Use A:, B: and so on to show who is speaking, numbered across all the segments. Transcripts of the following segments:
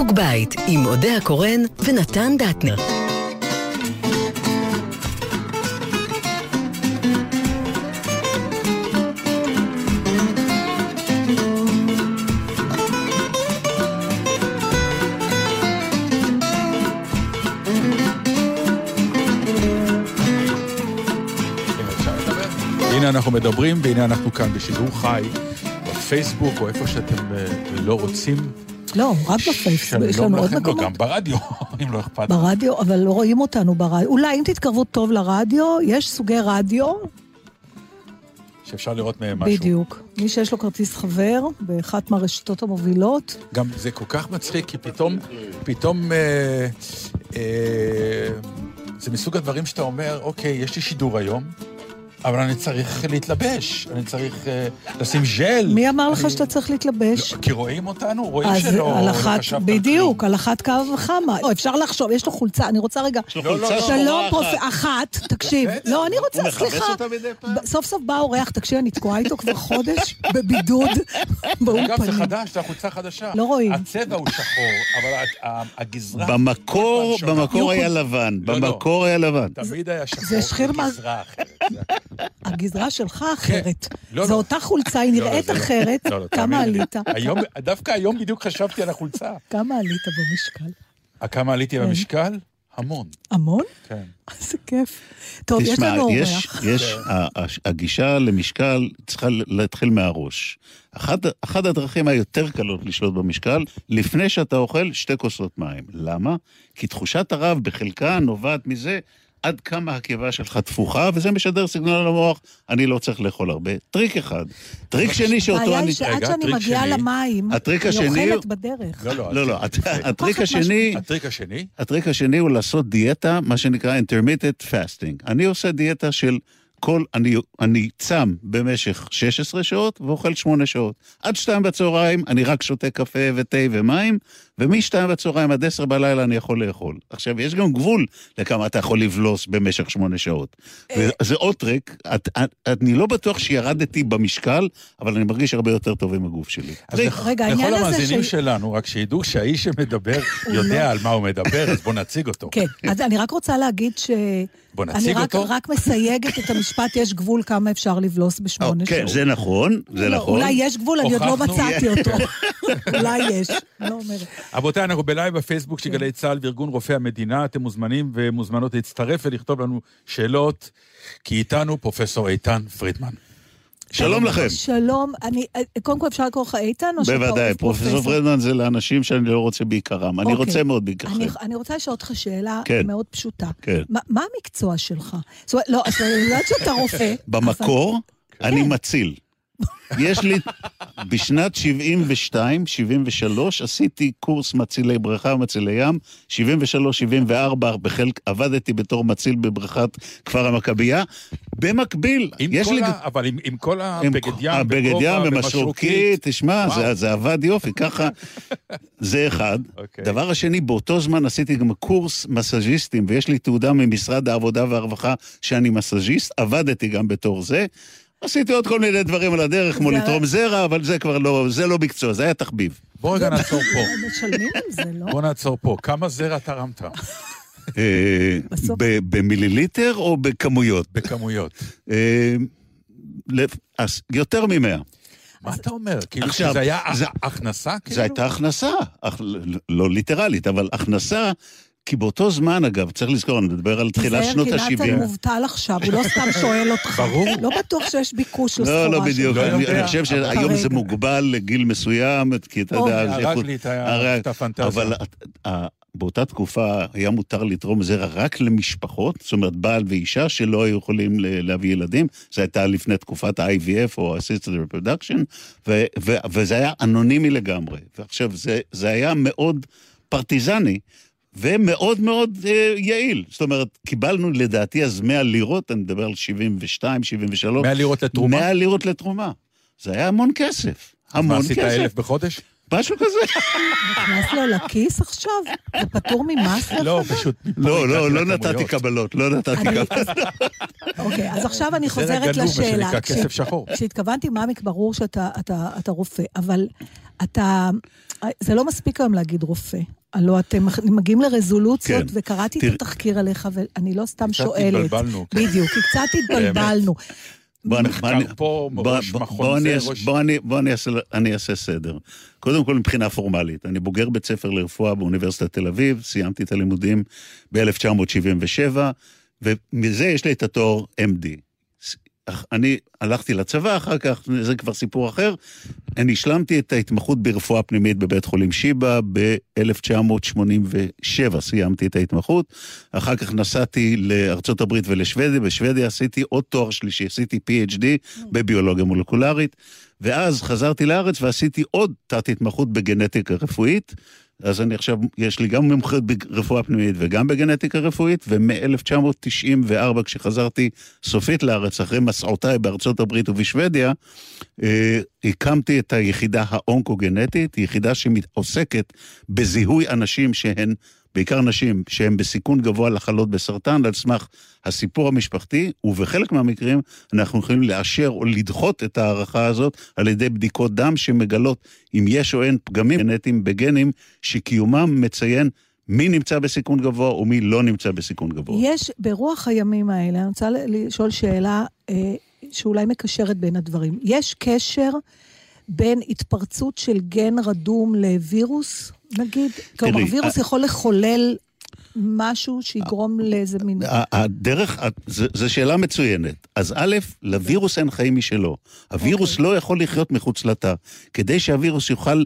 A: חוג בית עם אודה הקורן ונתן דטנר.
B: הנה אנחנו מדברים, והנה אנחנו כאן בשידור חי, בפייסבוק, או איפה שאתם אה, לא רוצים.
C: לא, רק בפייסבוק, יש לנו עוד
B: לכם, לא,
C: מקומות.
B: גם ברדיו, אם לא אכפת.
C: ברדיו, אבל לא רואים אותנו ברדיו. אולי אם תתקרבו טוב לרדיו, יש סוגי רדיו,
B: שאפשר לראות מהם משהו.
C: בדיוק. מי שיש לו כרטיס חבר, באחת מהרשתות המובילות,
B: גם זה כל כך מצחיק, כי פתאום, פתאום, אה, אה, זה מסוג הדברים שאתה אומר, אוקיי, יש לי שידור היום, אבל אני צריך להתלבש, אני צריך אה, לשים ז'ל.
C: מי אמר לך שאתה צריך להתלבש?
B: לא, כי רואים אותנו, רואים
C: אז
B: שלא
C: על
B: לא
C: אחת,
B: חשבת על
C: בדיוק, על אחת כמה וכמה. לא, אפשר לחשוב, יש לו חולצה, אני רוצה רגע...
D: יש לו חולצה
C: שלום,
D: שחורה
C: פרופ...
D: אחת.
C: אחת, תקשיב. לא, אני רוצה,
D: הוא מכבס
C: סליחה.
D: אותה מדי פעם?
C: ב- סוף סוף בא אורח, תקשיב, אני תקועה איתו כבר חודש, בבידוד,
B: אגב, זה
C: באולפנים.
B: חדש, זו חולצה חדשה.
C: לא רואים.
B: הצבע הוא שחור, אבל הגזרה...
D: במקור. במקור היה לבן.
B: לא, לא.
D: במקור היה לבן.
B: תמיד היה שחור, בגזרה אחרת.
C: הגזרה שלך אחרת.
B: לא,
C: זו
B: לא.
C: אותה חולצה, היא
B: לא,
C: נראית. אחרת. כמה. עלית?
B: דווקא היום בדיוק חשבתי על החולצה.
C: כמה עלית במשקל?
B: אה, כמה עליתי
C: כן.
B: במשקל? המון,
C: המון?
B: כן.
C: איזה כיף. טוב, יש
D: תשמע,
C: לנו
D: יש,
C: אורח.
D: יש, ה- ה- הגישה למשקל צריכה להתחיל מהראש. אחת הדרכים היותר קלות לשלוט במשקל, לפני שאתה אוכל שתי כוסות מים. למה? כי תחושת הרעב בחלקה נובעת מזה עד כמה הקיבה שלך תפוחה, וזה משדר סיגנל למוח, אני לא צריך לאכול הרבה. טריק אחד. טריק שני שאותו
C: הבעיה
D: אני...
C: היא שעד שאני מגיעה. למים, אני
D: השני
C: אוכלת בדרך.
B: לא, לא.
D: לא, לא, הט- הטריק השני...
B: הטריק השני?
D: הטריק השני הוא לעשות דיאטה, מה שנקרא intermittent fasting. אני עושה דיאטה של כל, אני, אני צם במשך 16 שעות ואוכל 8 שעות. עד 2 בצהריים אני רק שותה קפה ותה ומים, ומ-2 בצהריים עד 10 בלילה אני יכול לאכול. עכשיו, יש גם גבול לכמה אתה יכול לבלוס במשך 8 שעות. וזה עוד טריק, את, את, אני לא בטוח שירדתי במשקל, אבל אני מרגיש הרבה יותר טוב עם הגוף שלי.
B: אז
C: רגע,
B: לכל המאזינים
C: של-
B: שלנו, רק שידעו שהאיש שמדבר יודע על מה הוא מדבר, אז בואו נציג אותו.
C: כן, אז אני רק רוצה להגיד ש...
B: בוא
C: אני
B: נציג
C: רק,
B: אותו.
C: רק מסייגת את המשפט, יש גבול כמה אפשר לבלוס בשמונה
D: כן,
C: שעות.
D: זה נכון, זה
C: לא,
D: נכון.
C: אולי יש גבול, אני עוד לא. מצאתי אותו. אולי יש, לא אומרת.
B: רבותיי, אנחנו בלייב בפייסבוק של
C: כן.
B: גלי צה"ל וארגון רופאי המדינה. אתם מוזמנים ומוזמנות להצטרף ולכתוב לנו שאלות, כי איתנו פרופסור איתן פרידמן.
D: שלום לכם.
C: שלום, אני, קודם כל אפשר לקרוא לך איתן או שאתה
D: בוודאי, פרופסור פרדמן זה לאנשים שאני לא רוצה בעיקרם. אני
C: אוקיי.
D: רוצה מאוד בעיקרכם.
C: אני, אני רוצה לשאול אותך שאלה
D: כן.
C: מאוד פשוטה.
D: כן.
C: מה, מה המקצוע שלך? זאת אומרת, לא, אז אני יודעת שאתה רופא.
D: במקור, אני
C: כן.
D: מציל. יש לי, בשנת 72, 73, עשיתי קורס מצילי בריכה ומצילי ים, 73, 74, בחלק, עבדתי בתור מציל בבריכת כפר המכבייה. במקביל, יש לי...
B: ה... אבל עם, עם כל הבגד ים,
D: הבגד ים. ומשרוקית, תשמע. זה, זה עבד יופי, ככה, זה אחד.
B: אוקיי.
D: דבר השני, באותו זמן עשיתי גם קורס מסאז'יסטים, ויש לי תעודה ממשרד העבודה והרווחה שאני מסאז'יסט, עבדתי גם בתור זה. עשיתי עוד כל מיני דברים על הדרך, כמו
C: זה-
D: לתרום זרע, אבל זה כבר לא, זה לא מקצוע, זה היה תחביב.
B: בוא רגע נעצור פה.
C: משלמים על זה, לא?
B: בוא נעצור פה. כמה זרע תרמת?
D: אה, במיליליטר או בכמויות?
B: בכמויות.
D: אה, יותר ממאה.
B: מה אתה אומר? כאילו שזה היה
D: זה-
B: הכנסה? כאילו?
D: זו הייתה הכנסה, אך, לא ליטרלית, אבל הכנסה, כי באותו זמן, אגב, צריך לזכור, אני מדבר על תחילת שנות
C: זאב, כי
D: ה-70.
C: נתן מובטל עכשיו, הוא לא סתם שואל אותך.
B: ברור.
C: לא בטוח שיש ביקוש לסחורה
D: לא, לא בדיוק, אני, חושב שהיום זה. מוגבל לגיל מסוים, כי אתה
C: או,
D: יודע... זה
B: הרג לי את הפנטזיה.
D: אבל באותה תקופה היה מותר לתרום זרע רק למשפחות, זאת אומרת, בעל ואישה שלא היו יכולים ל- להביא ילדים, זה הייתה לפני תקופת ה-IVF או Assisted Reproduction, וזה היה אנונימי לגמרי. ועכשיו, זה, זה היה מאוד פרטיזני. ומאוד מאוד אה, יעיל. זאת אומרת, קיבלנו לדעתי אז 100 לירות, אני מדבר על 72, 73.
B: 100 לירות לתרומה?
D: 100 לירות לתרומה. זה היה המון כסף. המון
B: מה,
D: כסף.
B: עשית אלף בחודש?
D: משהו כזה.
C: נכנס לו לכיס עכשיו? זה פטור ממס?
B: לא, פשוט...
D: לא, לא, לא. נתתי קבלות, לא נתתי קבלות.
C: אוקיי, אז עכשיו אני חוזרת
B: גנוב, מה
C: לשאלה.
B: שנקרא
C: כש-
B: כסף שחור.
C: כשהתכוונתי, מה ברור שאתה אתה- אתה רופא, אבל אתה... זה לא מספיק היום להגיד רופא. הלוא אתם מגיעים לרזולוציות,
D: כן.
C: וקראתי
D: תראה-
C: את התחקיר עליך, ואני לא סתם
B: קצת
C: שואלת.
B: התבלבלנו. כן.
C: בדיוק, כי קצת התבלבלנו.
D: בוא אני-
B: מחקר
D: בוא אני-
B: פה,
D: בוא-
B: ראש
D: בוא-
B: מכון
D: בוא
B: זה,
D: אני-
B: ראש-
D: בוא אני- בוא אני אעשה- אני אעשה סדר. קודם כל מבחינה פורמלית, אני בוגר בית ספר לרפואה באוניברסיטת תל אביב, סיימתי את הלימודים ב-1977, ומזה יש לי את התואר MD. אני הלכתי לצבא אחר כך, זה כבר סיפור אחר. אני השלמתי את ההתמחות ברפואה פנימית בבית חולים שיבא ב-1987, סיימתי את ההתמחות. אחר כך נסעתי לארצות הברית ולשוודיה, בשוודיה עשיתי עוד תואר שלישי, עשיתי PhD בביולוגיה מולקולרית, ואז חזרתי לארץ ועשיתי עוד תת-התמחות בגנטיקה רפואית. אז אני עכשיו, יש לי גם מומחיות ברפואה פנימית וגם בגנטיקה רפואית, ומ-1994, כשחזרתי סופית לארץ, אחרי מסעותיי בארצות הברית ובשוודיה, אה, הקמתי את היחידה האונקוגנטית, יחידה שעוסקת בזיהוי אנשים שהן, בעיקר נשים, שהן בסיכון גבוה לחלות בסרטן, על סמך הסיפור המשפחתי, ובחלק מהמקרים אנחנו יכולים לאשר או לדחות את ההערכה הזאת על ידי בדיקות דם שמגלות אם יש או אין פגמים גנטיים בגנים שקיומם מציין מי נמצא בסיכון גבוה ומי לא נמצא בסיכון גבוה.
C: יש, ברוח הימים האלה, אני רוצה לשאול שאלה אה, שאולי מקשרת בין הדברים. יש קשר בין התפרצות של גן רדום לווירוס, נגיד? כלומר, וירוס יכול לחולל משהו שיגרום לאיזה מין...
D: הדרך, זו שאלה מצוינת. אז א', לווירוס אין חיים משלו. הווירוס
C: אוקיי.
D: לא יכול לחיות מחוץ לתא. כדי שהווירוס יוכל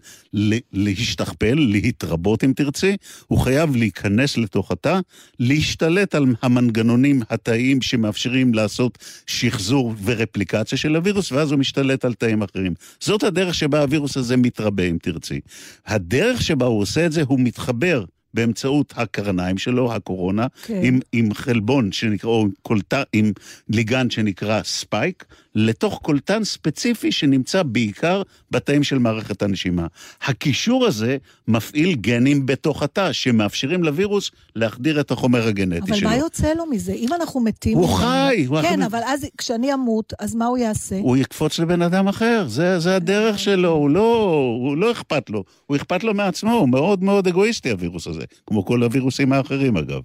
D: להשתכפל, להתרבות אם תרצי, הוא חייב להיכנס לתוך התא, להשתלט על המנגנונים התאיים שמאפשרים לעשות שחזור ורפליקציה של הווירוס, ואז הוא משתלט על תאים אחרים. זאת הדרך שבה הווירוס הזה מתרבה אם תרצי. הדרך שבה הוא עושה את זה, הוא מתחבר. באמצעות הקרניים שלו, הקורונה,
C: כן.
D: עם, עם חלבון שנקרא, או קולטן, עם ליגנד שנקרא spike, לתוך קולטן ספציפי שנמצא בעיקר בתאים של מערכת הנשימה. הקישור הזה מפעיל גנים בתוך התא, שמאפשרים לווירוס להחדיר את החומר הגנטי
C: אבל
D: שלו.
C: מה יוצא לו מזה? אם אנחנו מתים...
D: הוא חי, הוא
C: כן,
D: החי-
C: אבל אז כשאני אמות, אז מה הוא יעשה?
D: הוא יקפוץ לבן אדם אחר, זה, זה הדרך שלו, הוא לא, הוא לא אכפת לו, הוא אכפת לו מעצמו, הוא מאוד מאוד אגואיסטי הווירוס הזה, כמו כל הווירוסים האחרים אגב.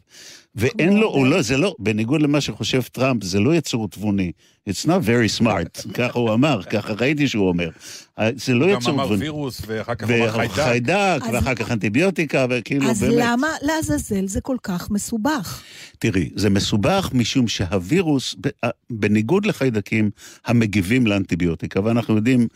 D: ואין לו, הוא. לא, זה לא, בניגוד למה שחושב טראמפ, זה לא יצור תבוני. It's not very smart, ככה הוא אמר, ככה ראיתי שהוא אומר. זה לא
B: הוא גם
D: יצור
B: אמר. וירוס, ואחר כך הוא אמר חיידק.
D: וחיידק,
C: אז-
D: ואחר כך אנטיביוטיקה, וכאילו
C: אז
D: באמת.
C: למה לעזאזל זה כל כך מסובך?
D: תראי, זה מסובך משום שהווירוס, בניגוד לחיידקים המגיבים לאנטיביוטיקה, ואנחנו יודעים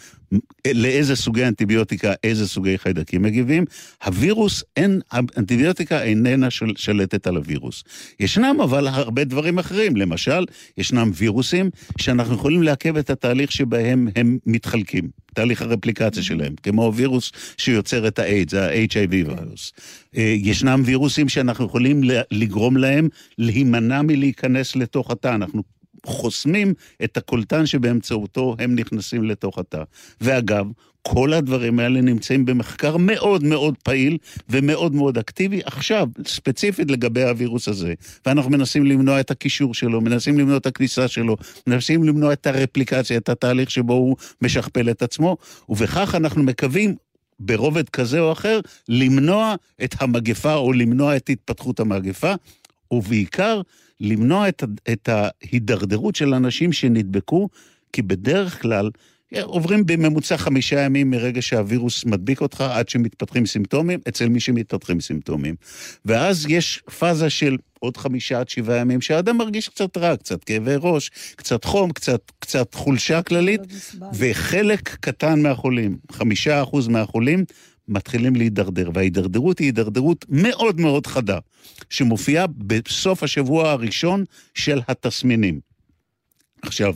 D: לאיזה סוגי אנטיביוטיקה, איזה סוגי חיידקים מגיבים, הווירוס, אין, האנטיביוטיקה איננה של, שלטת על הווירוס. ישנם אבל הרבה דברים אחרים, למשל, ישנם וירוסים שאנחנו יכולים לעכב את התהליך שבהם הם מתחלקים. תהליך הרפליקציה שלהם, כמו וירוס שיוצר את האיידס, ה-HIV וירוס. ישנם וירוסים שאנחנו יכולים לגרום להם להימנע מלהיכנס לתוך התא. אנחנו חוסמים את הקולטן שבאמצעותו הם נכנסים לתוך התא. ואגב, כל הדברים האלה נמצאים במחקר מאוד מאוד פעיל ומאוד מאוד אקטיבי עכשיו, ספציפית לגבי הווירוס הזה. ואנחנו מנסים למנוע את הקישור שלו, מנסים למנוע את הכניסה שלו, מנסים למנוע את הרפליקציה, את התהליך שבו הוא משכפל את עצמו, ובכך אנחנו מקווים ברובד כזה או אחר, למנוע את המגפה או למנוע את התפתחות המגפה, ובעיקר למנוע את, את ההידרדרות של אנשים שנדבקו, כי בדרך כלל עוברים בממוצע חמישה ימים מרגע שהווירוס מדביק אותך עד שמתפתחים סימפטומים, אצל מי שמתפתחים סימפטומים. ואז יש פאזה של עוד חמישה עד שבעה ימים שהאדם מרגיש קצת רע, קצת כאבי ראש, קצת חום, קצת, קצת חולשה כללית, וחלק קטן מהחולים, חמישה אחוז מהחולים, מתחילים להידרדר, וההידרדרות היא הידרדרות מאוד מאוד חדה, שמופיעה בסוף השבוע הראשון של התסמינים. עכשיו,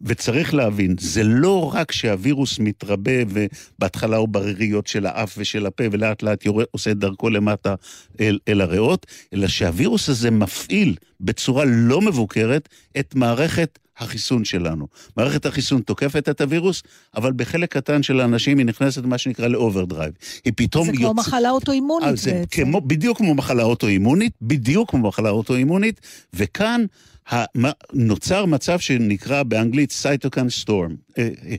D: וצריך להבין, זה לא רק שהווירוס מתרבה ובהתחלה הוא בריריות של האף ושל הפה ולאט לאט יורה, עושה את דרכו למטה אל, אל הריאות, אלא שהווירוס הזה מפעיל בצורה לא מבוקרת את מערכת החיסון שלנו. מערכת החיסון תוקפת את הווירוס, אבל בחלק קטן של האנשים היא נכנסת למה שנקרא ל overdrive. היא פתאום
C: זה
D: יוצאת...
C: כמו מחלה אוטואימונית
D: אז זה
C: בעצם.
D: כמו, בדיוק כמו מחלה אוטואימונית, בדיוק כמו מחלה אוטואימונית, וכאן נוצר מצב שנקרא באנגלית cytokine storm,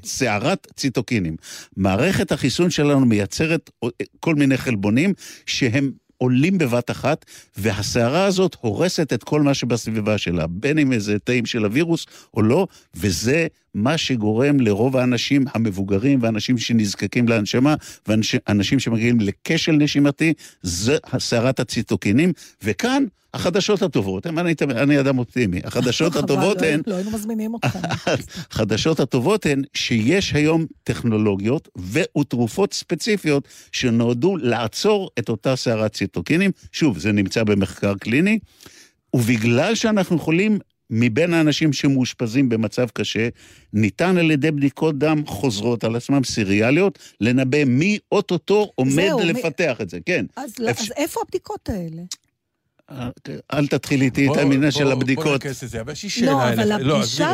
D: סערת ציטוקינים. מערכת החיסון שלנו מייצרת אה, כל מיני חלבונים שהם עולים בבת אחת, והסערה הזאת הורסת את כל מה שבסביבה שלה, בין אם איזה תאים של הווירוס או לא, וזה מה שגורם לרוב האנשים המבוגרים ואנשים שנזקקים להנשמה, ואנשים שמגיעים לכשל נשימתי, זה סערת הציטוקינים, וכאן החדשות הטובות, אני, אני אדם אופטימי, החדשות הטובות
C: לא-
D: הן...
C: לא היינו מזמינים אותך.
D: החדשות הטובות הן שיש היום טכנולוגיות ותרופות ספציפיות שנועדו לעצור את אותה סערת ציטוקינים. שוב, זה נמצא במחקר קליני, ובגלל שאנחנו יכולים, מבין האנשים שמאושפזים במצב קשה, ניתן על ידי בדיקות דם חוזרות על עצמם, סיריאליות, לנבא מי אוטוטו עומד
C: זהו, מי-
D: לפתח את זה, כן.
C: אז לא-
D: אפשר-
C: אז איפה הבדיקות האלה?
D: אל תתחיל איתי את העניין של
B: בוא- בוא
D: הבדיקות.
B: ניכנס לזה, אבל יש לי שאלה
C: לא,
B: אליך.
C: אבל
B: עזבי
C: הפגישה.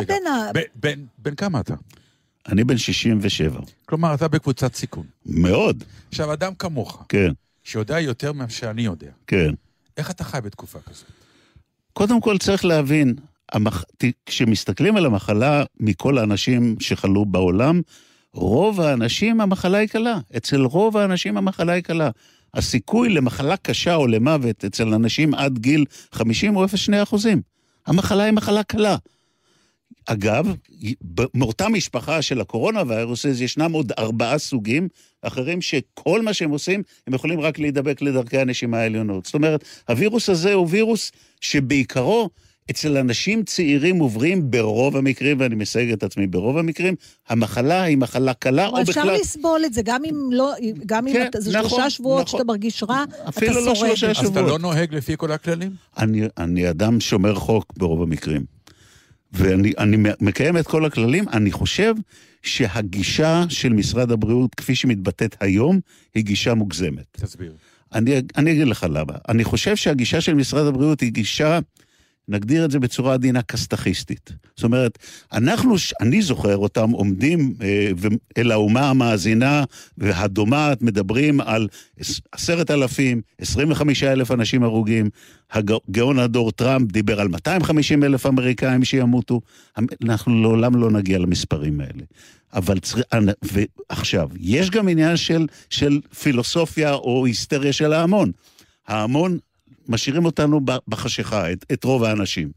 C: בין ה...
B: בן כמה אתה?
D: אני בן 67.
B: כלומר, אתה בקבוצת סיכון.
D: מאוד,
B: עכשיו, אדם כמוך,
D: כן,
B: שיודע יותר ממה שאני יודע,
D: כן.
B: איך אתה חי בתקופה כזאת?
D: קודם כל צריך להבין, המח... כשמסתכלים על המחלה מכל האנשים שחלו בעולם, רוב האנשים המחלה היא קלה. אצל רוב האנשים המחלה היא קלה. הסיכוי למחלה קשה או למוות אצל אנשים עד גיל 50 הוא 0.2 אחוזים. המחלה היא מחלה קלה. אגב, מאותה משפחה של הקורונה והווירוסס ישנם עוד ארבעה סוגים אחרים שכל מה שהם עושים, הם יכולים רק להידבק לדרכי הנשימה העליונות. זאת אומרת, הווירוס הזה הוא וירוס שבעיקרו אצל אנשים צעירים ובריאים ברוב המקרים, ואני מסייג את עצמי ברוב המקרים, המחלה היא מחלה קלה או
C: אפשר
D: בכלל...
C: לסבול את זה, גם אם לא, גם אם
D: כן,
C: אתה- זה
D: נכון,
C: שלושה שבועות
D: נכון.
C: שאתה מרגיש רע, אתה
D: אפילו לא
C: שורד.
D: שלושה
B: אז אתה
D: שבועות.
B: לא נוהג לפי כל הכללים?
D: אני, אני אדם שומר חוק ברוב המקרים. ואני אני מקיים את כל הכללים. אני חושב שהגישה של משרד הבריאות, כפי שמתבטאת היום, היא גישה מוגזמת.
B: תסביר.
D: אני, אני אגיד לך למה. אני חושב שהגישה של משרד הבריאות היא גישה, נגדיר את זה בצורה עדינה, קסטחיסטית. זאת אומרת, אנחנו, אני זוכר אותם עומדים אה, אל האומה המאזינה והדומעת, מדברים על עש- עשרת אלפים, עשרים וחמישה אלף אנשים הרוגים. הגאון הדור טראמפ דיבר על 250 אלף אמריקאים שימותו. אנחנו לעולם לא נגיע למספרים האלה. אבל צר... ועכשיו, יש גם עניין של, של פילוסופיה או היסטריה של ההמון. ההמון, משאירים אותנו בחשיכה, את, את רוב האנשים.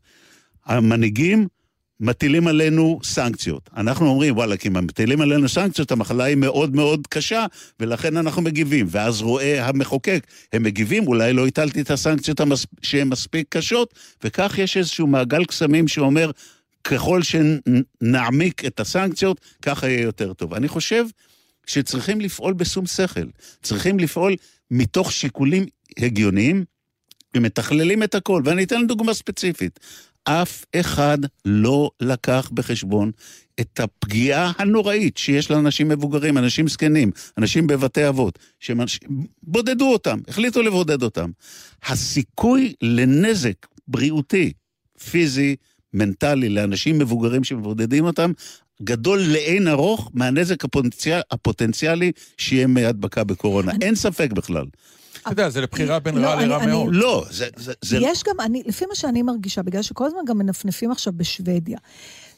D: המנהיגים מטילים עלינו סנקציות. אנחנו אומרים, וואלה, כי אם מטילים עלינו סנקציות, המחלה היא מאוד מאוד קשה, ולכן אנחנו מגיבים. ואז רואה המחוקק, הם מגיבים, אולי לא הטלתי את הסנקציות המס... שהן מספיק קשות, וכך יש איזשהו מעגל קסמים שאומר, ככל שנעמיק את הסנקציות, ככה יהיה יותר טוב. אני חושב שצריכים לפעול בשום שכל. צריכים לפעול מתוך שיקולים הגיוניים, ומתכללים את הכל. ואני אתן דוגמה ספציפית. אף אחד לא לקח בחשבון את הפגיעה הנוראית שיש לאנשים מבוגרים, אנשים זקנים, אנשים בבתי אבות, שבודדו אותם, החליטו לבודד אותם. הסיכוי לנזק בריאותי, פיזי, מנטלי, לאנשים מבוגרים שמבודדים אותם, גדול לאין ארוך מהנזק הפוטנציאל, הפוטנציאלי שיהיה מהדבקה בקורונה. אין ספק בכלל.
B: אתה יודע, זה לבחירה בין
C: לא,
B: רע לרע מאוד.
D: לא, זה...
C: יש גם, אני, לפי מה שאני מרגישה, בגלל שכל הזמן גם מנפנפים עכשיו בשוודיה,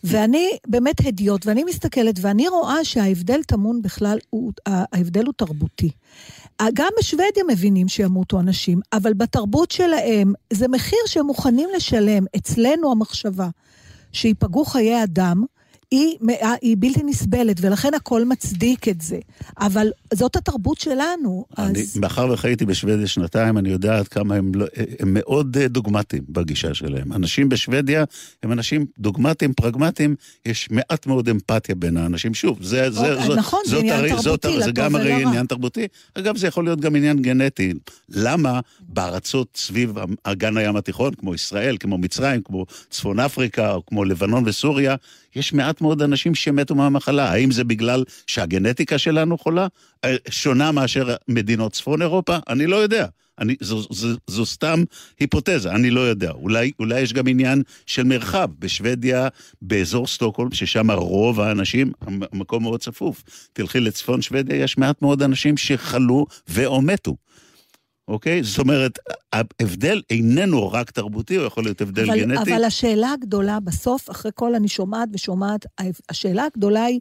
C: ואני באמת הדיוט, ואני מסתכלת, ואני רואה שההבדל טמון בכלל, הוא, ההבדל הוא תרבותי. גם בשוודיה מבינים שימותו אנשים, אבל בתרבות שלהם זה מחיר שהם מוכנים לשלם. אצלנו המחשבה שיפגעו חיי אדם, היא, היא בלתי נסבלת, ולכן הכל מצדיק את זה. אבל זאת התרבות שלנו,
D: אני,
C: אז...
D: מאחר וחייתי בשוודיה שנתיים, אני יודע עד כמה הם, לא, הם מאוד אה, דוגמטיים בגישה שלהם. אנשים בשוודיה הם אנשים דוגמטיים, פרגמטיים, יש מעט מאוד אמפתיה בין האנשים. שוב, זה, זה,
C: אוקיי,
D: זאת,
C: נכון, זה עניין
D: הרי,
C: תרבותי,
D: זאת,
C: לטוב
D: זה גם הרי
C: ולרע.
D: עניין תרבותי. אגב, זה יכול להיות גם עניין גנטי. למה בארצות סביב אגן הים התיכון, כמו ישראל, כמו מצרים, כמו צפון אפריקה, או כמו לבנון וסוריה, יש מעט מאוד אנשים שמתו מהמחלה. האם זה בגלל שהגנטיקה שלנו חולה? אה, שונה מאשר מדינות צפון אירופה? אני לא יודע. אני, זו, זו, זו סתם היפותזה, אני לא יודע. אולי, אולי יש גם עניין של מרחב. בשוודיה, באזור סטוקהולם, ששם רוב האנשים, המקום מאוד צפוף. תלכי לצפון שוודיה, יש מעט מאוד אנשים שחלו ו/או מתו. אוקיי? זאת אומרת, ההבדל איננו רק תרבותי, הוא יכול להיות הבדל
C: אבל,
D: גנטי.
C: אבל השאלה הגדולה, בסוף, אחרי כל אני שומעת ושומעת, השאלה הגדולה היא,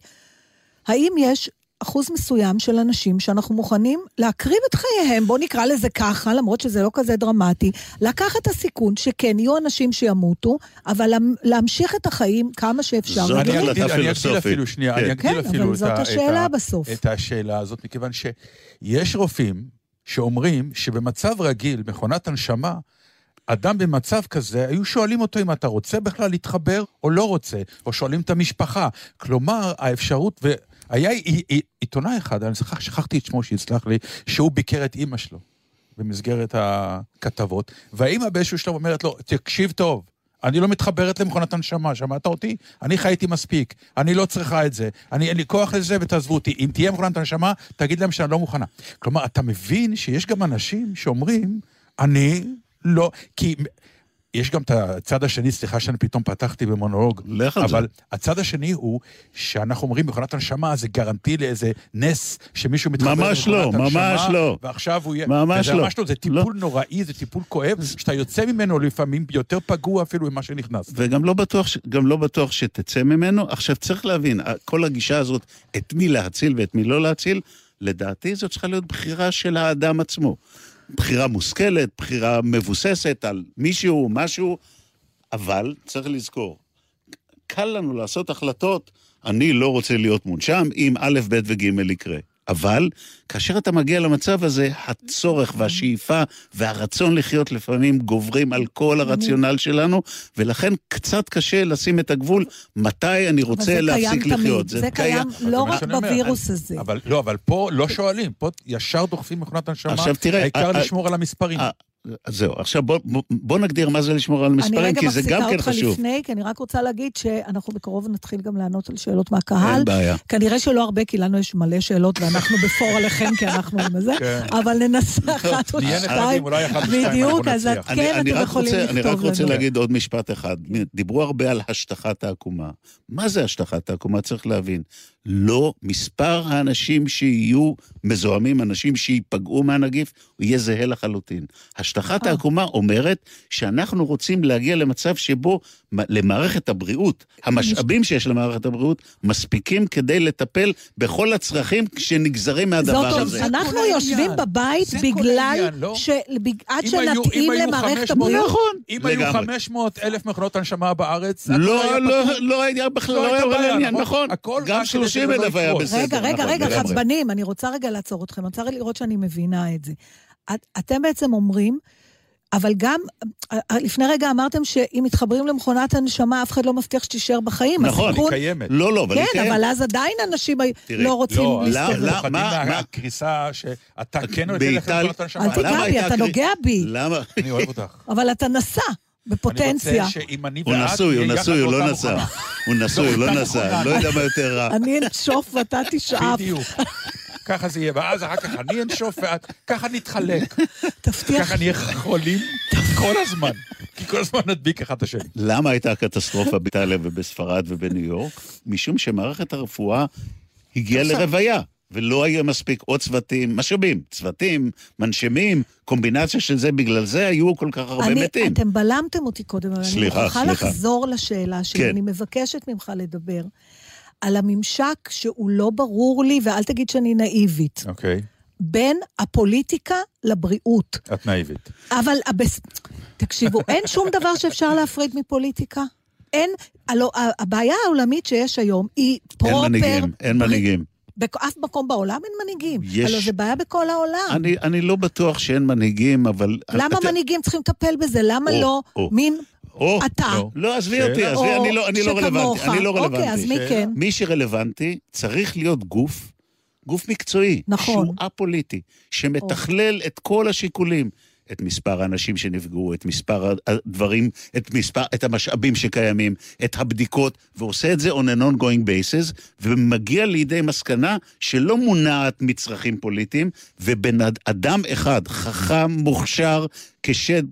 C: האם יש אחוז מסוים של אנשים שאנחנו מוכנים להקריב את חייהם, בואו נקרא לזה ככה, למרות שזה לא כזה דרמטי, לקחת את הסיכון שכן יהיו אנשים שימותו, אבל להמשיך את החיים כמה שאפשר.
D: זאת
B: אני
D: החלטה
B: אגדיל, אני אגדיל
D: פילוסופית.
B: אפילו שנייה,
D: כן.
B: אני אגדיל
C: כן,
B: אפילו
C: אבל
B: את
C: זאת
B: ה-
C: השאלה
B: את ה-
C: בסוף.
B: את השאלה הזאת, מכיוון שיש רופאים שאומרים שבמצב רגיל, מכונת הנשמה, אדם במצב כזה, היו שואלים אותו אם אתה רוצה בכלל להתחבר או לא רוצה, או שואלים את המשפחה. כלומר, האפשרות, והיה עי- עי- עיתונאי אחד, אני שכח, שכחתי את שמו, שיסלח לי, שהוא ביקר את אימא שלו במסגרת הכתבות, והאימא באיזשהו שלב אומרת לו, תקשיב טוב, אני לא מתחברת למכונת הנשמה, שמעת אותי? אני חייתי מספיק, אני לא צריכה את זה, אני אין לי כוח לזה ותעזבו אותי. אם תהיה מכונת הנשמה, תגיד להם שאני לא מוכנה. כלומר, אתה מבין שיש גם אנשים שאומרים, אני לא... כי יש גם את הצד השני, סליחה שאני פתאום פתחתי במונולוג,
D: לך על זה.
B: אבל הצד השני הוא שאנחנו אומרים מכונת הנשמה זה גרנטי לאיזה נס שמישהו מתחבר
D: ממש לא,
B: למכונת הנשמה,
D: ממש לא.
B: ועכשיו הוא יהיה...
D: ממש לא.
B: ממש לא, זה טיפול נוראי, זה טיפול כואב, שאתה יוצא ממנו לפעמים יותר פגוע אפילו ממה שנכנס.
D: וגם לא בטוח, לא בטוח שתצא ממנו. עכשיו, צריך להבין, כל הגישה הזאת, את מי להציל ואת מי לא להציל, לדעתי זו צריכה להיות בחירה של האדם עצמו. בחירה מושכלת, בחירה מבוססת על מישהו, משהו, אבל צריך לזכור, קל לנו לעשות החלטות, אני לא רוצה להיות מונשם, אם א', ב' וג' יקרה. אבל כאשר אתה מגיע למצב הזה, הצורך והשאיפה והרצון לחיות לפעמים גוברים על כל הרציונל שלנו, ולכן קצת קשה לשים את הגבול מתי אני רוצה
C: זה קיים
D: להפסיק
C: תמיד.
D: לחיות.
C: זה קיים לא
B: זה מה
C: רק
B: שאני אומר,
C: בווירוס הזה.
B: אבל לא, אבל פה לא שואלים, פה ישר דוחפים מכונת הנשמה, העיקר לשמור על המספרים.
D: אז זהו, עכשיו בוא, בוא, נגדיר מה זה לשמור על
C: אני
D: מספרים,
C: רגע
D: כי זה גם
C: מפסיקה
D: כן
C: אותך
D: חשוב.
C: לפני, כי אני רק רוצה להגיד שאנחנו בקרוב נתחיל גם לענות על שאלות מהקהל.
D: אין בעיה.
C: כנראה שלא הרבה, כי לנו יש מלא שאלות, ואנחנו בפור עליכם, כי אנחנו עם זה,
B: כן.
C: אבל ננסה אחת או שתיים.
B: נחמדים, אולי אחת ושתיים אנחנו
C: בדיוק, אז כן,
D: אני
C: אתם יכולים
D: רוצה, אני רק
C: לכתוב
D: רוצה
C: לנו.
D: להגיד עוד משפט אחד. דיברו הרבה על השטחת העקומה. מה זה השטחת העקומה? צריך להבין. לא מספר האנשים שיהיו מזוהמים, אנשים שייפגעו מהנגיף, יהיה זהה לחלוטין. השטחת. העקומה אומרת שאנחנו רוצים להגיע למצב שבו למערכת הבריאות, המשאבים שיש למערכת הבריאות, מספיקים כדי לטפל בכל הצרכים שנגזרים מהדבר
C: זאת
D: הזה.
C: אומרת,
B: זה
C: אנחנו יושבים. בבית בגלל
B: לא?
C: ש... עד שנתאים למערכת
B: 500
C: הבריאות.
D: נכון,
B: אם היו
D: לגמרי.
B: 500 אלף מכונות הנשמה בארץ,
D: לא, לא. לא היה בכלל,
B: לא
D: לא היה
B: בעיה,
D: עניין,
B: נכון?
D: נכון. גם
B: רק כדי
D: 30
B: שזה לא
D: אלף היה. בסדר.
C: רגע, רגע,
D: נכון,
C: רגע. חצבנים, אני רוצה רגע לעצור אתכם, אני רוצה לראות שאני מבינה את זה. את, אתם בעצם אומרים, אבל גם, אה, לפני רגע אמרתם שאם מתחברים למכונת הנשמה, אף אחד לא מבטיח שתישאר בחיים.
D: נכון,
B: היא
C: הסיכון-
B: קיימת.
D: לא, לא, אבל היא
C: כן,
D: קיימת.
C: אבל אז עדיין אנשים
D: תראי,
C: לא רוצים
B: לא,
C: להסתובב.
D: למה-
B: פוחדים
D: מה- מה-
B: מהקריסה שאתה כן רוצה
D: באיטל-
B: לחיות מכונת הנשמה.
C: אל
D: למה
C: תיגע בי, אתה נוגע בי,
D: למה?
B: אני אוהב אותך.
C: אבל אתה נסע בפוטנציה.
B: אני רוצה שאם אני
D: הוא נשוי, הוא
B: נהיה יחד
D: נשוי, הוא לא נסע. הוא נשוי, הוא לא נסע.
B: מכונה.
D: לא יודע מה יותר רע.
C: אני אנשוף ואתה תשאף.
B: בדיוק. ככה זה יהיה, ואז אחר כך אני אנשוף ואת, ככה נתחלק.
C: תבטיח
B: ככה נהיה חולים כל הזמן. כי כל הזמן נדביק אחד את השני.
D: למה הייתה הקטסטרופה באיטליה ובספרד ובניו יורק? משום שמערכת הרפואה הגיעה. לרוויה, ולא היה מספיק עוד צוותים, משאבים, צוותים, מנשמים, קומבינציה של זה, בגלל זה היו כל כך הרבה
C: אני,
D: מתים.
C: אתם בלמתם אותי קודם, אבל
D: סליחה,
C: אני מוכרחה
D: סליחה.
C: לחזור לשאלה שלי.
D: כן.
C: אני מבקשת ממך לדבר על הממשק שהוא לא ברור לי, ואל תגיד שאני נאיבית,
B: אוקיי,
C: בין הפוליטיקה לבריאות.
B: את נאיבית.
C: אבל הבס... תקשיבו, אין שום דבר שאפשר להפריד מפוליטיקה. אין, הלא, הבעיה העולמית שיש היום היא
D: אין
C: פרופר...
D: מנהיגים, אין מנהיגים.
C: באף מקום בעולם אין מנהיגים.
D: יש-
C: הלוא זה בעיה בכל העולם.
D: אני, אני לא בטוח שאין מנהיגים, אבל...
C: למה
D: אתה-
C: מנהיגים צריכים לטפל בזה? למה
D: או,
C: לא
D: או.
C: מין
D: או,
C: אתה?
B: לא.
D: לא, עזבי
B: שאלה.
D: אותי, עזבי,
C: או
D: אני לא, אני לא. רלוונטי. אני לא רלוונטי.
C: אוקיי, אז מי
B: שאלה.
C: כן?
D: מי שרלוונטי צריך להיות גוף, גוף מקצועי.
C: נכון.
D: שהוא א-פוליטי, שמתכלל את כל השיקולים, את מספר האנשים שנפגעו, את מספר הדברים, את מספר, את המשאבים שקיימים, את הבדיקות, ועושה את זה on an ongoing basis, ומגיע לידי מסקנה שלא מונעת מצרכים פוליטיים, ובן אדם אחד, חכם, מוכשר, כשד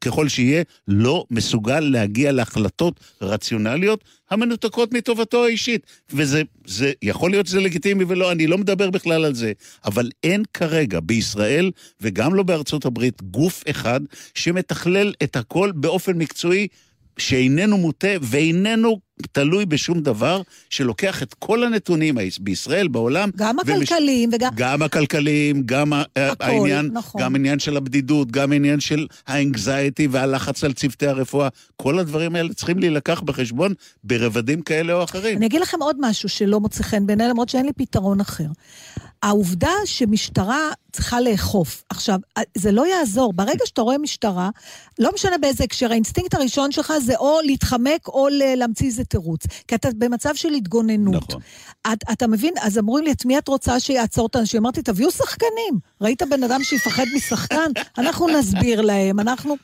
D: ככל שיהיה, לא מסוגל להגיע להחלטות רציונליות המנותקות מטובתו האישית. וזה זה, יכול להיות שזה לגיטימי ולא, אני לא מדבר בכלל על זה. אבל אין כרגע בישראל, וגם לא בארצות הברית, גוף אחד שמתכלל את הכל באופן מקצועי. שאיננו מוטה ואיננו תלוי בשום דבר, שלוקח את כל הנתונים בישראל, בעולם.
C: גם הכלכליים וגם...
D: גם הכלכליים, גם הכל, העניין,
C: נכון.
D: גם העניין של הבדידות, גם העניין של האנגזייטי והלחץ על צוותי הרפואה. כל הדברים האלה צריכים להילקח בחשבון ברבדים כאלה או אחרים.
C: אני אגיד לכם עוד משהו שלא מוצא חן בעיניי, למרות שאין לי פתרון אחר. העובדה שמשטרה צריכה לאכוף. עכשיו, זה לא יעזור. ברגע שאתה רואה משטרה, לא משנה באיזה הקשר, האינסטינקט הראשון שלך זה או להתחמק או להמציא איזה תירוץ. כי אתה במצב של התגוננות.
D: נכון.
C: את, אתה מבין? אז אמרו לי, את מי את רוצה שיעצור את האנשים? אמרתי, תביאו שחקנים. ראית בן אדם שיפחד משחקן? אנחנו נסביר להם, אנחנו...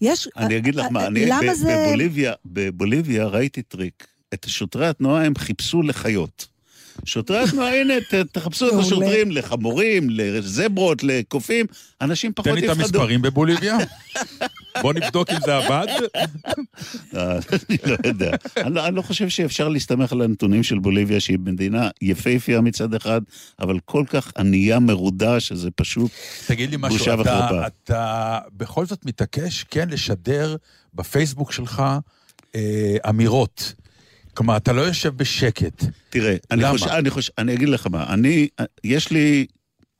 C: יש...
D: אני אגיד לך מה, אני
C: למה
D: ב-
C: זה...
D: בבוליביה, בבוליביה ראיתי טריק. את שוטרי התנועה הם תחפשו לחיות. שוטרי התנועה, הנה, תחפשו את. השוטרים לחמורים, לזברות, לקופים, אנשים פחות
B: תן לי את
D: יפחדו.
B: המספרים בבוליביה. בוא נבדוק אם זה עבד.
D: אה, אני לא יודע. אני לא- אני לא חושב שאפשר להסתמך על הנתונים של בוליביה, שהיא מדינה יפהפייה מצד אחד, אבל כל כך ענייה מרודה, שזה פשוט...
B: תגיד לי משהו,
D: בושה
B: אתה,
D: וחרפה.
B: אתה בכל זאת מתעקש כן לשדר בפייסבוק שלך אה, אמירות. כלומר, אתה לא יושב בשקט.
D: תראה, אני
B: למה?
D: חושב, אני חושב, אני אגיד לך מה, אני, יש לי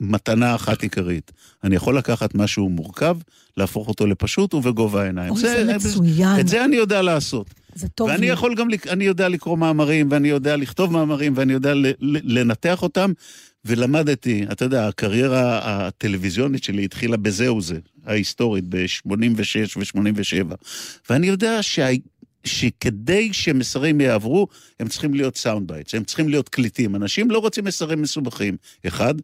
D: מתנה אחת עיקרית. אני יכול לקחת משהו מורכב, להפוך אותו לפשוט ובגובה העיניים.
C: אוי, זה מצוין.
D: את זה אני יודע לעשות.
C: זה טוב
D: ואני
C: לי.
D: יכול גם, לק- אני יודע לקרוא מאמרים, ואני יודע לכתוב מאמרים, ואני יודע ל- ל- לנתח אותם, ולמדתי, אתה יודע, הקריירה הטלוויזיונית שלי התחילה בזהו זה, ההיסטורית, ב-86 ו-87. ואני יודע שה... שכדי שמסרים יעברו, הם צריכים להיות sound bites, הם צריכים להיות קליטים. אנשים לא רוצים מסרים מסובכים. אחד,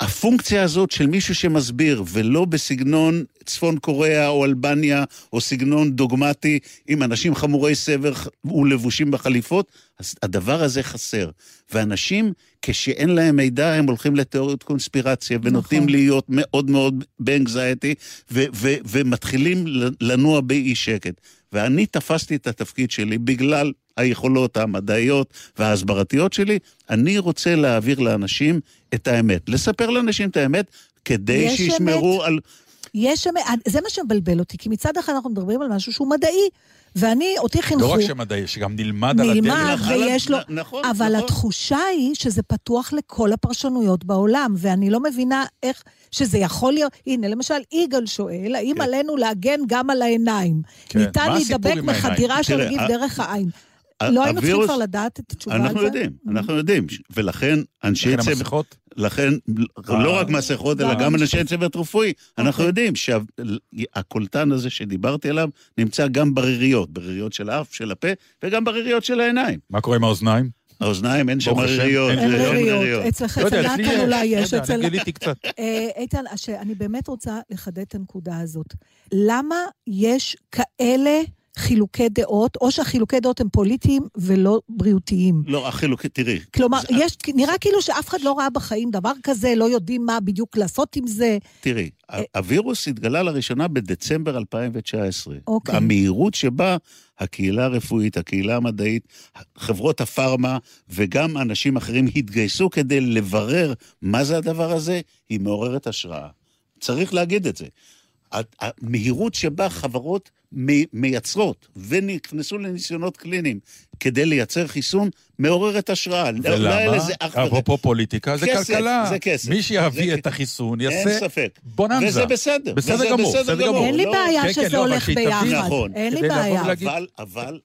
D: הפונקציה הזאת של מישהו שמסביר, ולא בסגנון צפון קוריאה או אלבניה, או סגנון דוגמטי עם אנשים חמורי סבר ולבושים בחליפות, אז הדבר הזה חסר. ואנשים, כשאין להם מידע, הם הולכים לתיאוריות קונספירציה, ונוטים
C: נכון.
D: להיות מאוד מאוד באנגזייטי, ו- ו- ומתחילים לנוע באי שקט. ואני תפסתי את התפקיד שלי בגלל היכולות המדעיות וההסברתיות שלי, אני רוצה להעביר לאנשים את האמת. לספר לאנשים את האמת כדי
C: יש
D: שישמרו
C: אמת.
D: על...
C: יש שם... זה מה שמבלבל אותי, כי מצד אחד אנחנו מדברים על משהו שהוא מדעי, ואני, אותי חינכו...
B: לא רק שמדעי, שגם נלמד על
C: נלמד
B: הדרך.
C: ויש לו...
D: נ- נכון,
C: אבל
D: נכון.
C: התחושה היא שזה פתוח לכל הפרשנויות בעולם, ואני לא מבינה איך... שזה יכול להיות... הנה, למשל, יגאל שואל, האם
D: כן.
C: עלינו להגן גם על העיניים?
B: כן.
C: ניתן להידבק? מחדירה של
D: ה-
C: דרך העין. לא היינו צריכים כבר לדעת את התשובה על זה?
D: אנחנו יודעים, אנחנו יודעים. ולכן אנשי
B: לכן
D: צוות...
B: המסכות.
D: לכן, לא רק מסכות, אלא
C: גם.
D: אנשי צוות רפואי. אנחנו
C: אוקיי.
D: יודעים שהקולטן הזה שדיברתי עליו נמצא גם בריריות, בריריות של האף, של הפה, וגם בריריות של העיניים.
B: מה קורה עם האוזניים?
D: האוזניים, אין שם ריריות.
B: אין ריריות. לא
C: אצל נתן אולי
B: לא
C: יש, אצל...
B: אני גיליתי קצת.
C: אה, איתן, אני באמת רוצה לחדד את הנקודה הזאת. למה יש כאלה חילוקי דעות, או שהחילוקי דעות הם פוליטיים ולא בריאותיים?
D: לא, החילוק, תראי.
C: כלומר,
D: זה-
C: יש, נראה כאילו שאף אחד לא ראה בחיים דבר כזה, לא יודעים מה בדיוק לעשות עם זה.
D: תראי,
C: אה,
D: הווירוס התגלה לראשונה בדצמבר 2019.
C: אוקיי.
D: המהירות שבה הקהילה הרפואית, הקהילה המדעית, חברות הפארמה וגם אנשים אחרים התגייסו כדי לברר מה זה הדבר הזה, היא מעוררת השראה. צריך להגיד את זה. המהירות שבה חברות מי- מייצרות ונכנסו לניסיונות קליניים כדי לייצר חיסון, מעוררת השראה. לא
B: ולמה? אפרופו פוליטיקה, זה
D: כסף,
B: כלכלה.
D: זה כסף.
B: מי שיביא
D: זה-
B: את החיסון
D: אין
B: יעשה
D: ספק.
B: בוננזה.
D: וזה בסדר.
B: בסדר
D: וזה
B: גמור,
D: בסדר
B: בסדר גמור.
C: אין לי
D: לא,
C: בעיה
B: כן, כן,
C: שזה
B: לא, אבל
C: הולך. ביחד.
D: נכון.
C: אין לי בעיה.
D: אבל, אבל,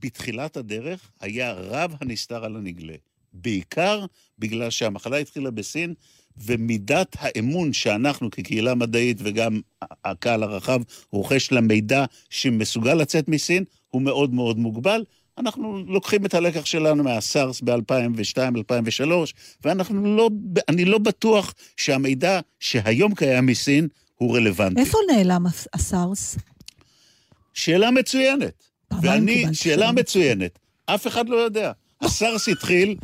D: בתחילת הדרך היה רב הנסתר על הנגלה. בעיקר בגלל שהמחלה התחילה בסין, ומידת האמון שאנחנו כקהילה מדעית וגם הקהל הרחב רוכש למידע שמסוגל לצאת מסין, הוא מאוד מאוד מוגבל. אנחנו לוקחים את הלקח שלנו מהסארס ב-2002-2003, ואנחנו לא, אני לא בטוח שהמידע שהיום קיים מסין הוא רלוונטי.
C: איפה נעלם הס- הסארס?
D: שאלה מצוינת. ואני, שאלה. מצוינת. אף אחד לא יודע. הסארס התחיל,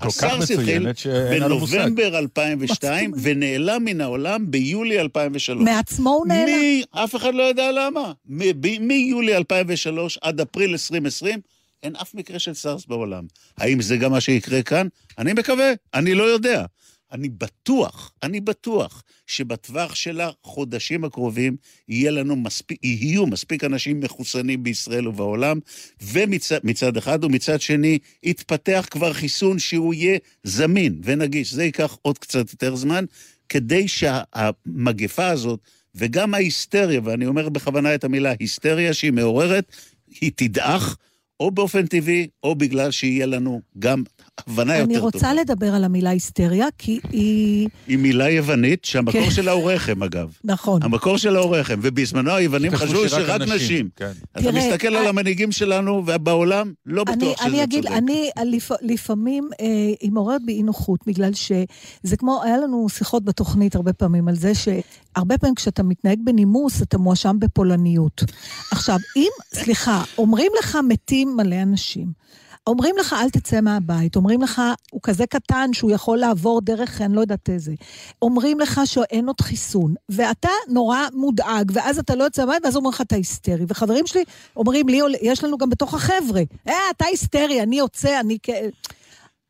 D: הסארס התחיל. בנובמבר 2002, ונעלם מן העולם ביולי 2003.
C: מעצמו הוא נעלם?
D: מי, אף אחד לא יודע למה. מ- ב- מיולי 2003 עד אפריל 2020, אין אף מקרה של סארס בעולם. האם זה גם מה שיקרה כאן? אני מקווה, אני לא יודע. אני בטוח, אני בטוח, שבטווח של החודשים הקרובים יהיה לנו מספיק, יהיו מספיק אנשים מחוסנים בישראל ובעולם, ומצד מצד אחד, ומצד שני, יתפתח כבר חיסון שהוא יהיה זמין ונגיש. זה ייקח עוד קצת יותר זמן, כדי שהמגפה הזאת, וגם ההיסטריה, ואני אומר בכוונה את המילה היסטריה שהיא מעוררת, היא תדעך, או באופן טבעי, או בגלל שיהיה לנו גם הבנה יותר
C: אני
D: טובה.
C: רוצה לדבר על המילה היסטריה, כי היא...
D: היא מילה יוונית שהמקור
C: כן.
D: שלה הוא רחם, אגב.
C: נכון.
D: המקור שלה הוא רחם, ובזמנו היוונים
B: חשבו שרק
D: נשים.
B: כן.
D: אתה
C: תראה,
D: מסתכל על
C: אני-
D: המנהיגים שלנו ובעולם, לא
C: אני,
D: בטוח שזה
C: אני אגיד,
D: צודק.
C: אני לפ, לפעמים, אה, היא מעוררת בי אי נוחות, בגלל שזה כמו, היה לנו שיחות בתוכנית הרבה פעמים על זה שהרבה פעמים כשאתה מתנהג בנימוס, אתה מואשם בפולניות. עכשיו, אם, סליחה, אומרים לך מתים מלא אנשים, אומרים לך, אל תצא מהבית, אומרים לך, הוא כזה קטן שהוא יכול לעבור דרך, אני לא יודעת איזה. אומרים לך שאין עוד חיסון, ואתה נורא מודאג, ואז אתה לא יוצא מהבית, ואז אומרים לך, אתה היסטרי. וחברים שלי אומרים לי, יש לנו גם בתוך החבר'ה, אה, אתה היסטרי, אני יוצא, אני כ...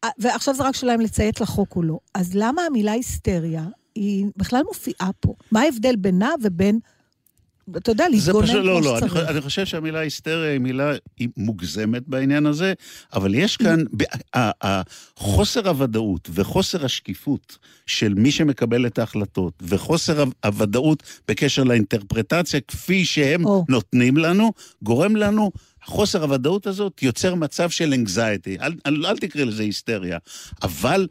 C: אה, ועכשיו זה רק שאלה אם לציית לחוק או לא. אז למה המילה היסטריה היא בכלל מופיעה פה? מה ההבדל בינה ובין, אתה יודע, להתגונן
D: פשוט,
C: כמו
D: לא, לא, אני,
C: שצריך?
D: חושב- אני חושב שהמילה היסטריה היא מילה היא מוגזמת בעניין הזה, אבל יש כאן, ה- חוסר הוודאות וחוסר השקיפות של מי שמקבל את ההחלטות, וחוסר הוודאות בקשר לאינטרפרטציה כפי שהם
C: או.
D: נותנים לנו, גורם לנו... חוסר הוודאות הזאת יוצר מצב של anxiety, אל, אל, אל תקרא לזה היסטריה, אבל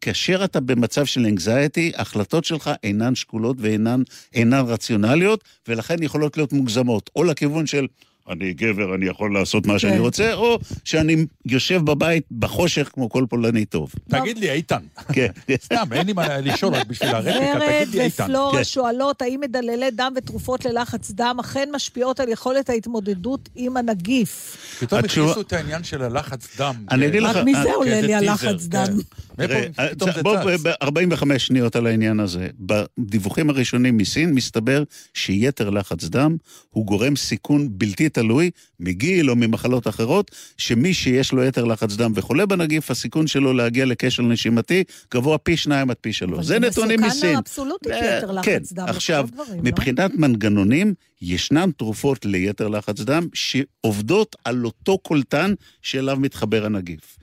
D: כאשר אתה במצב של anxiety, ההחלטות שלך אינן שקולות ואינן אינן רציונליות, ולכן יכולות להיות מוגזמות, או לכיוון של אני גבר, אני יכול לעשות מה שאני
C: כן.
D: רוצה, או שאני יושב בבית בחושך כמו כל פולני טוב.
B: תגיד לי, איתן,
D: כן.
B: סתם, אין לי מה לשאול, רק בשביל הרפליקה,
C: ורד
B: תגיד לי, איתן.
C: ופלורה
D: כן.
C: שואלות האם מדללי דם ותרופות ללחץ דם אכן משפיעות על יכולת ההתמודדות עם הנגיף.
B: פתאום הכניסו את העניין של הלחץ דם.
D: אני אגיד
C: רק
D: לך-
C: מזה
D: אה,
C: עולה לי הלחץ
B: כן.
C: דם.
B: מאיפה
D: תראה,
B: פתאום זה
D: בוא
B: צץ?
D: ב-45 שניות על העניין הזה. בדיווחים הראשונים מסין מסתבר שיתר לחץ דם הוא גורם סיכון בלתי תלוי מגיל או ממחלות אחרות, שמי שיש לו יתר לחץ דם וחולה בנגיף, הסיכון שלו להגיע לכשל נשימתי גבוה פי שניים עד פי שלוש.
C: אבל
D: זה
C: זה
D: נתונים
C: מסוכן
D: מסין.
C: אבסולוטית
D: אה,
C: יתר לחץ
D: כן,
C: דם,
D: עכשיו,
C: לכל הדברים, לא?
D: מבחינת מנגנונים, ישנן תרופות ליתר לחץ דם שעובדות על אותו קולטן שאליו מתחבר הנגיף.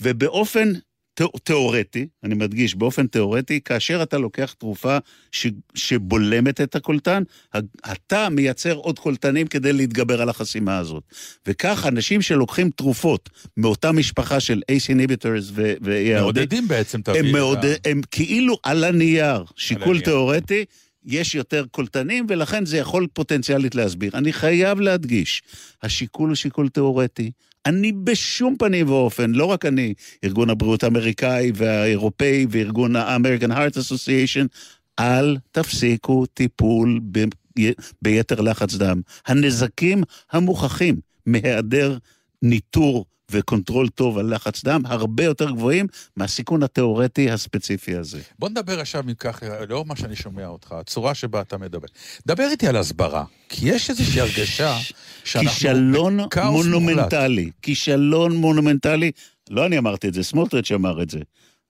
D: ובאופן תיאורטי, אני מדגיש, באופן תיאורטי, כאשר אתה לוקח תרופה ש, שבולמת את הקולטן, אתה מייצר עוד קולטנים כדי להתגבר על החסימה הזאת. וכך, אנשים שלוקחים תרופות מאותה משפחה של ACE inhibitors ו-
B: מעודדים בעצם את
D: הם, מעוד... הם כאילו על הנייר, שיקול
B: הנייר.
D: תיאורטי, יש יותר קולטנים, ולכן זה יכול פוטנציאלית להסביר. אני חייב להדגיש, השיקול הוא שיקול תיאורטי. אני בשום פנים ואופן, לא רק אני, ארגון הבריאות האמריקאי והאירופאי וארגון ה-American Heart Association, אל תפסיקו טיפול ב... ביתר לחץ דם. הנזקים המוכחים מהיעדר ניטור ו control טוב על לחץ דם הרבה יותר גבוהים מהסיכון התיאורטי הספציפי הזה.
B: בוא נדבר עכשיו מכך, לאור מה שאני שומע אותך, הצורה שבה אתה מדבר. דבר איתי על הסברה, כי יש איזושהי הרגשה שאנחנו...
D: כישלון מונומנטלי. כישלון מונומנטלי. לא אני אמרתי את זה, סמוטריץ' אמר את זה.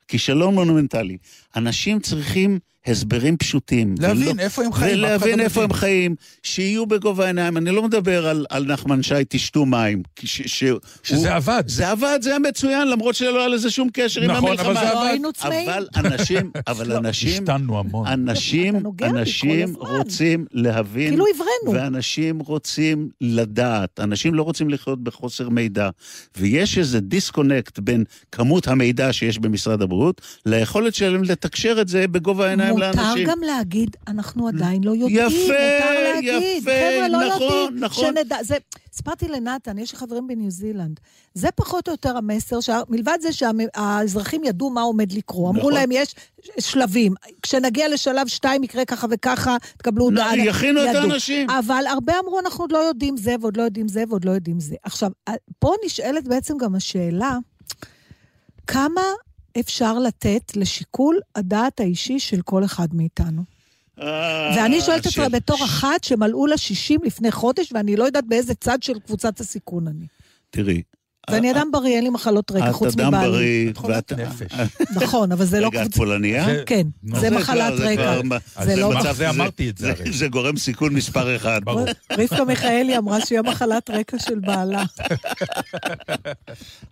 D: כישלון מונומנטלי. אנשים צריכים הסברים פשוטים.
B: להבין
D: ולא-
B: איפה הם חיים,
D: ולהבין
B: לא
D: איפה
B: מבין.
D: הם חיים, שיהיו בגובה העיניים. אני לא מדבר על, על נחמן שי, תשתו מים. ש, ש,
B: שזה
D: הוא-
B: עבד.
D: זה עבד, זה היה מצוין, למרות שלא היה לזה שום קשר עם
B: נכון,
D: המלחמה.
B: אבל זה
C: לא
B: עבד.
C: היינו צמאים.
D: אבל אנשים, אבל אנשים,
B: השתנו המון.
D: אנשים, אנשים
C: הזמן.
D: רוצים להבין,
C: כאילו עברנו.
D: ואנשים רוצים לדעת, אנשים לא רוצים לחיות בחוסר מידע. ויש איזה דיסקונקט בין כמות המידע שיש במשרד הבריאות, ליכולת שלהם לתקשר את זה בגובה העיניים
C: מותר
D: לאנשים.
C: גם להגיד, אנחנו עדיין לא יודעים.
D: יפה,
C: מותר להגיד.
D: יפה,
C: חבר'ה, לא
D: נכון,
C: יודעים.
D: נכון.
C: שנדע, זה, סיפרתי לנתן, יש לי חברים בניו זילנד. זה פחות או יותר המסר, שה- מלבד זה שהאזרחים ידעו מה עומד לקרות. אמרו
D: נכון.
C: להם, יש שלבים. כשנגיע לשלב שתיים יקרה ככה וככה, תקבלו הודעה.
D: לא, יכינו את. האנשים.
C: אבל הרבה אמרו, אנחנו עוד לא יודעים זה, ועוד לא יודעים זה, ועוד לא יודעים זה. עכשיו, פה נשאלת בעצם גם השאלה, כמה אפשר לתת לשיקול הדעת האישי של כל אחד מאיתנו?
D: אה,
C: ואני שואלת את זה בתור אחת שמלאו לה 60 לפני חודש, ואני לא יודעת באיזה צד של קבוצת הסיכון אני.
D: תראי.
C: ואני
D: את-
C: אדם בריא, אין לי מחלות רקע, חוץ
D: אדם
C: מבעלי.
D: בריא,
B: את חולת
D: ואת...
B: נפש.
C: נכון, אבל זה לא
D: רגע, את
C: קבוצה...
D: פולניה?
C: כן,
B: נו,
C: זה מחלת
D: זה
C: רקע. זה לא...
B: מצב- זה אמרתי את זה הרי.
D: זה גורם סיכון מספר אחד.
B: ברור.
C: רבקה מיכאלי אמרה שיהיה מחלת רקע של בעלה.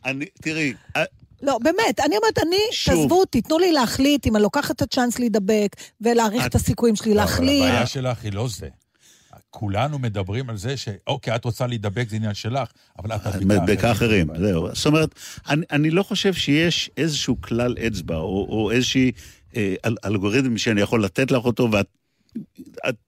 D: אני, תראי, אה,
C: לא, באמת, אני אומרת, אני,
D: שוב.
C: תעזבו אותי, תנו לי להחליט אם אני לוקחת את הצ'אנס להידבק, ולהעריך
D: את-
C: את הסיכויים שלי
B: לא, אבל
C: להחליט.
B: הבעיה שלך היא לא זה. כולנו מדברים על זה שאוקיי, את רוצה להידבק, זה עניין שלך, אבל את.
D: מדבקה אחרים, זהו. זאת אומרת, אני, אני לא חושב שיש איזשהו כלל אצבע, או, או איזשהי אה, אל, אלגוריתם שאני יכול לתת לך אותו, ואת את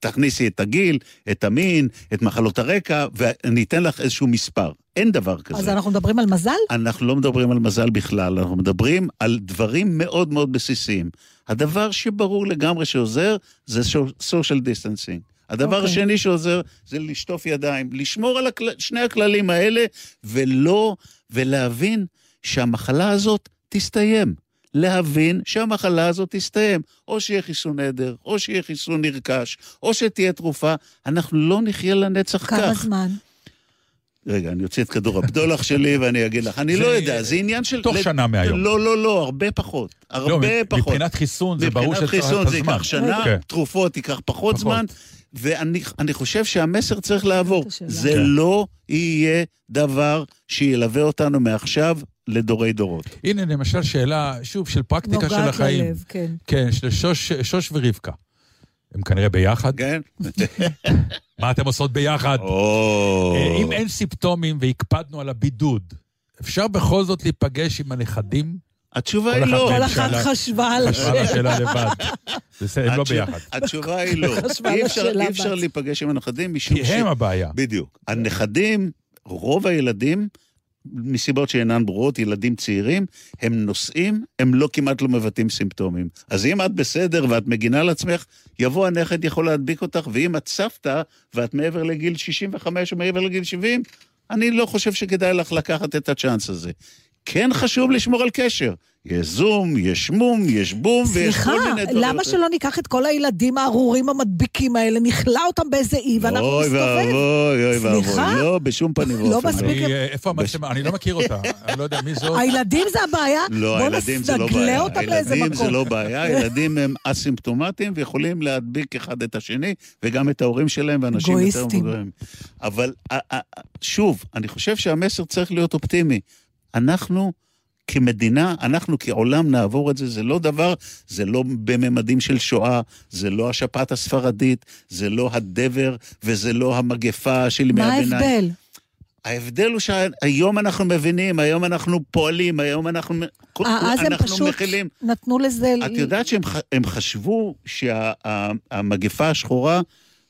D: תכניסי את הגיל, את המין, את מחלות הרקע, ואני אתן לך איזשהו מספר. אין דבר כזה.
C: אז אנחנו מדברים על מזל?
D: אנחנו לא מדברים על מזל בכלל, אנחנו מדברים על דברים מאוד מאוד בסיסיים. הדבר שברור לגמרי שעוזר זה social distancing. הדבר
C: אוקיי.
D: השני שעוזר זה לשטוף ידיים, לשמור על הכלל, שני הכללים האלה, ולא, ולהבין שהמחלה הזאת תסתיים. להבין שהמחלה הזאת תסתיים. או שיהיה חיסון עדר, או שיהיה חיסון נרכש, או שתהיה תרופה. אנחנו לא נחיה לנצח כך.
C: כמה זמן?
D: רגע, אני אוציא את כדור הבדולח שלי ואני אגיד לך. אני
B: זה-
D: לא יודע, זה עניין של...
B: תוך שנה מהיום.
D: לא, לא, לא, הרבה פחות. הרבה
B: לא,
D: פחות.
B: מבחינת חיסון, זה ברור
D: מבחינת
B: שצריך
D: חיסון
B: את
D: זה
B: הזמן.
D: ייקח שנה,
B: כן.
D: תרופות ייקח פחות. זמן, ואני אני חושב שהמסר צריך לעבור. זה
B: כן.
D: לא יהיה דבר שילווה אותנו מעכשיו לדורי דורות.
B: הנה, למשל, שאלה, שוב, של פרקטיקה של
C: נוגעת
B: החיים.
C: ללב, כן.
B: כן, של שוש, שוש ורבקה. הם כנראה ביחד.
D: כן?
B: מה אתם עושות ביחד?
D: או...
B: אה, אם אין סימפטומים והקפדנו על הבידוד, אפשר בכל זאת להיפגש עם הנכדים?
D: התשובה היא לא.
C: כל אחת חשבה על
B: חשבה על
C: השאלה.
B: לבד. בסדר, הם לא ביחד.
D: התשובה היא לא.
C: חשבה על
D: אי אפשר-. להיפגש עם הנכדים משום
B: כי הם הבעיה.
D: בדיוק. הנכדים, רוב הילדים, מסיבות שאינן ברורות, ילדים צעירים, הם נוסעים, הם לא כמעט לא מבטאים סימפטומים. אז אם את בסדר ואת מגינה על עצמך, יבוא הנכד יכול להדביק אותך, ואם את סבתא ואת מעבר לגיל 65 או מעבר לגיל 70, אני לא חושב שכדאי לך לקחת את הצ'אנס הזה. כן חשוב לשמור על קשר. יש זום, יש מום, יש בום, ויש
C: סליחה,
D: כל מיני דברים.
C: למה שלא ניקח את כל הילדים הארורים המדביקים האלה, נכלא אותם באיזה אי, ואנחנו
D: אוי
C: נסתובב?
D: ואבוי, אוי ואבוי.
C: סליחה?
D: לא, בשום פנים
C: לא
D: ואופן.
C: מספיק.
B: אני, אה, איפה המצלמה? אני לא מכיר אותה. אני לא יודע מי זאת.
C: הילדים זה הבעיה?
D: לא,
C: בוא
D: הילדים זה לא בעיה.
C: אותם לאיזה
D: הילדים זה
C: מקום.
D: לא בעיה, הילדים הם אסימפטומטיים ויכולים להדביק אחד את השני, וגם את ההורים שלהם ואנשים יותר. מבוגרים. אבל שוב, אני חושב שהמסר צריך להיות אופטימי. אנחנו... כמדינה, אנחנו כעולם נעבור את זה, זה לא דבר, זה לא בממדים של שואה, זה לא השפעת הספרדית, זה לא הדבר וזה לא המגפה של ימי
C: מה
D: הביניים.
C: ההבדל?
D: ההבדל הוא שהיום אנחנו מבינים, היום אנחנו פועלים, היום אנחנו,
C: אה, אז הם פשוט
D: מכילים.
C: נתנו לזה...
D: את יודעת שהם חשבו שהמגפה השחורה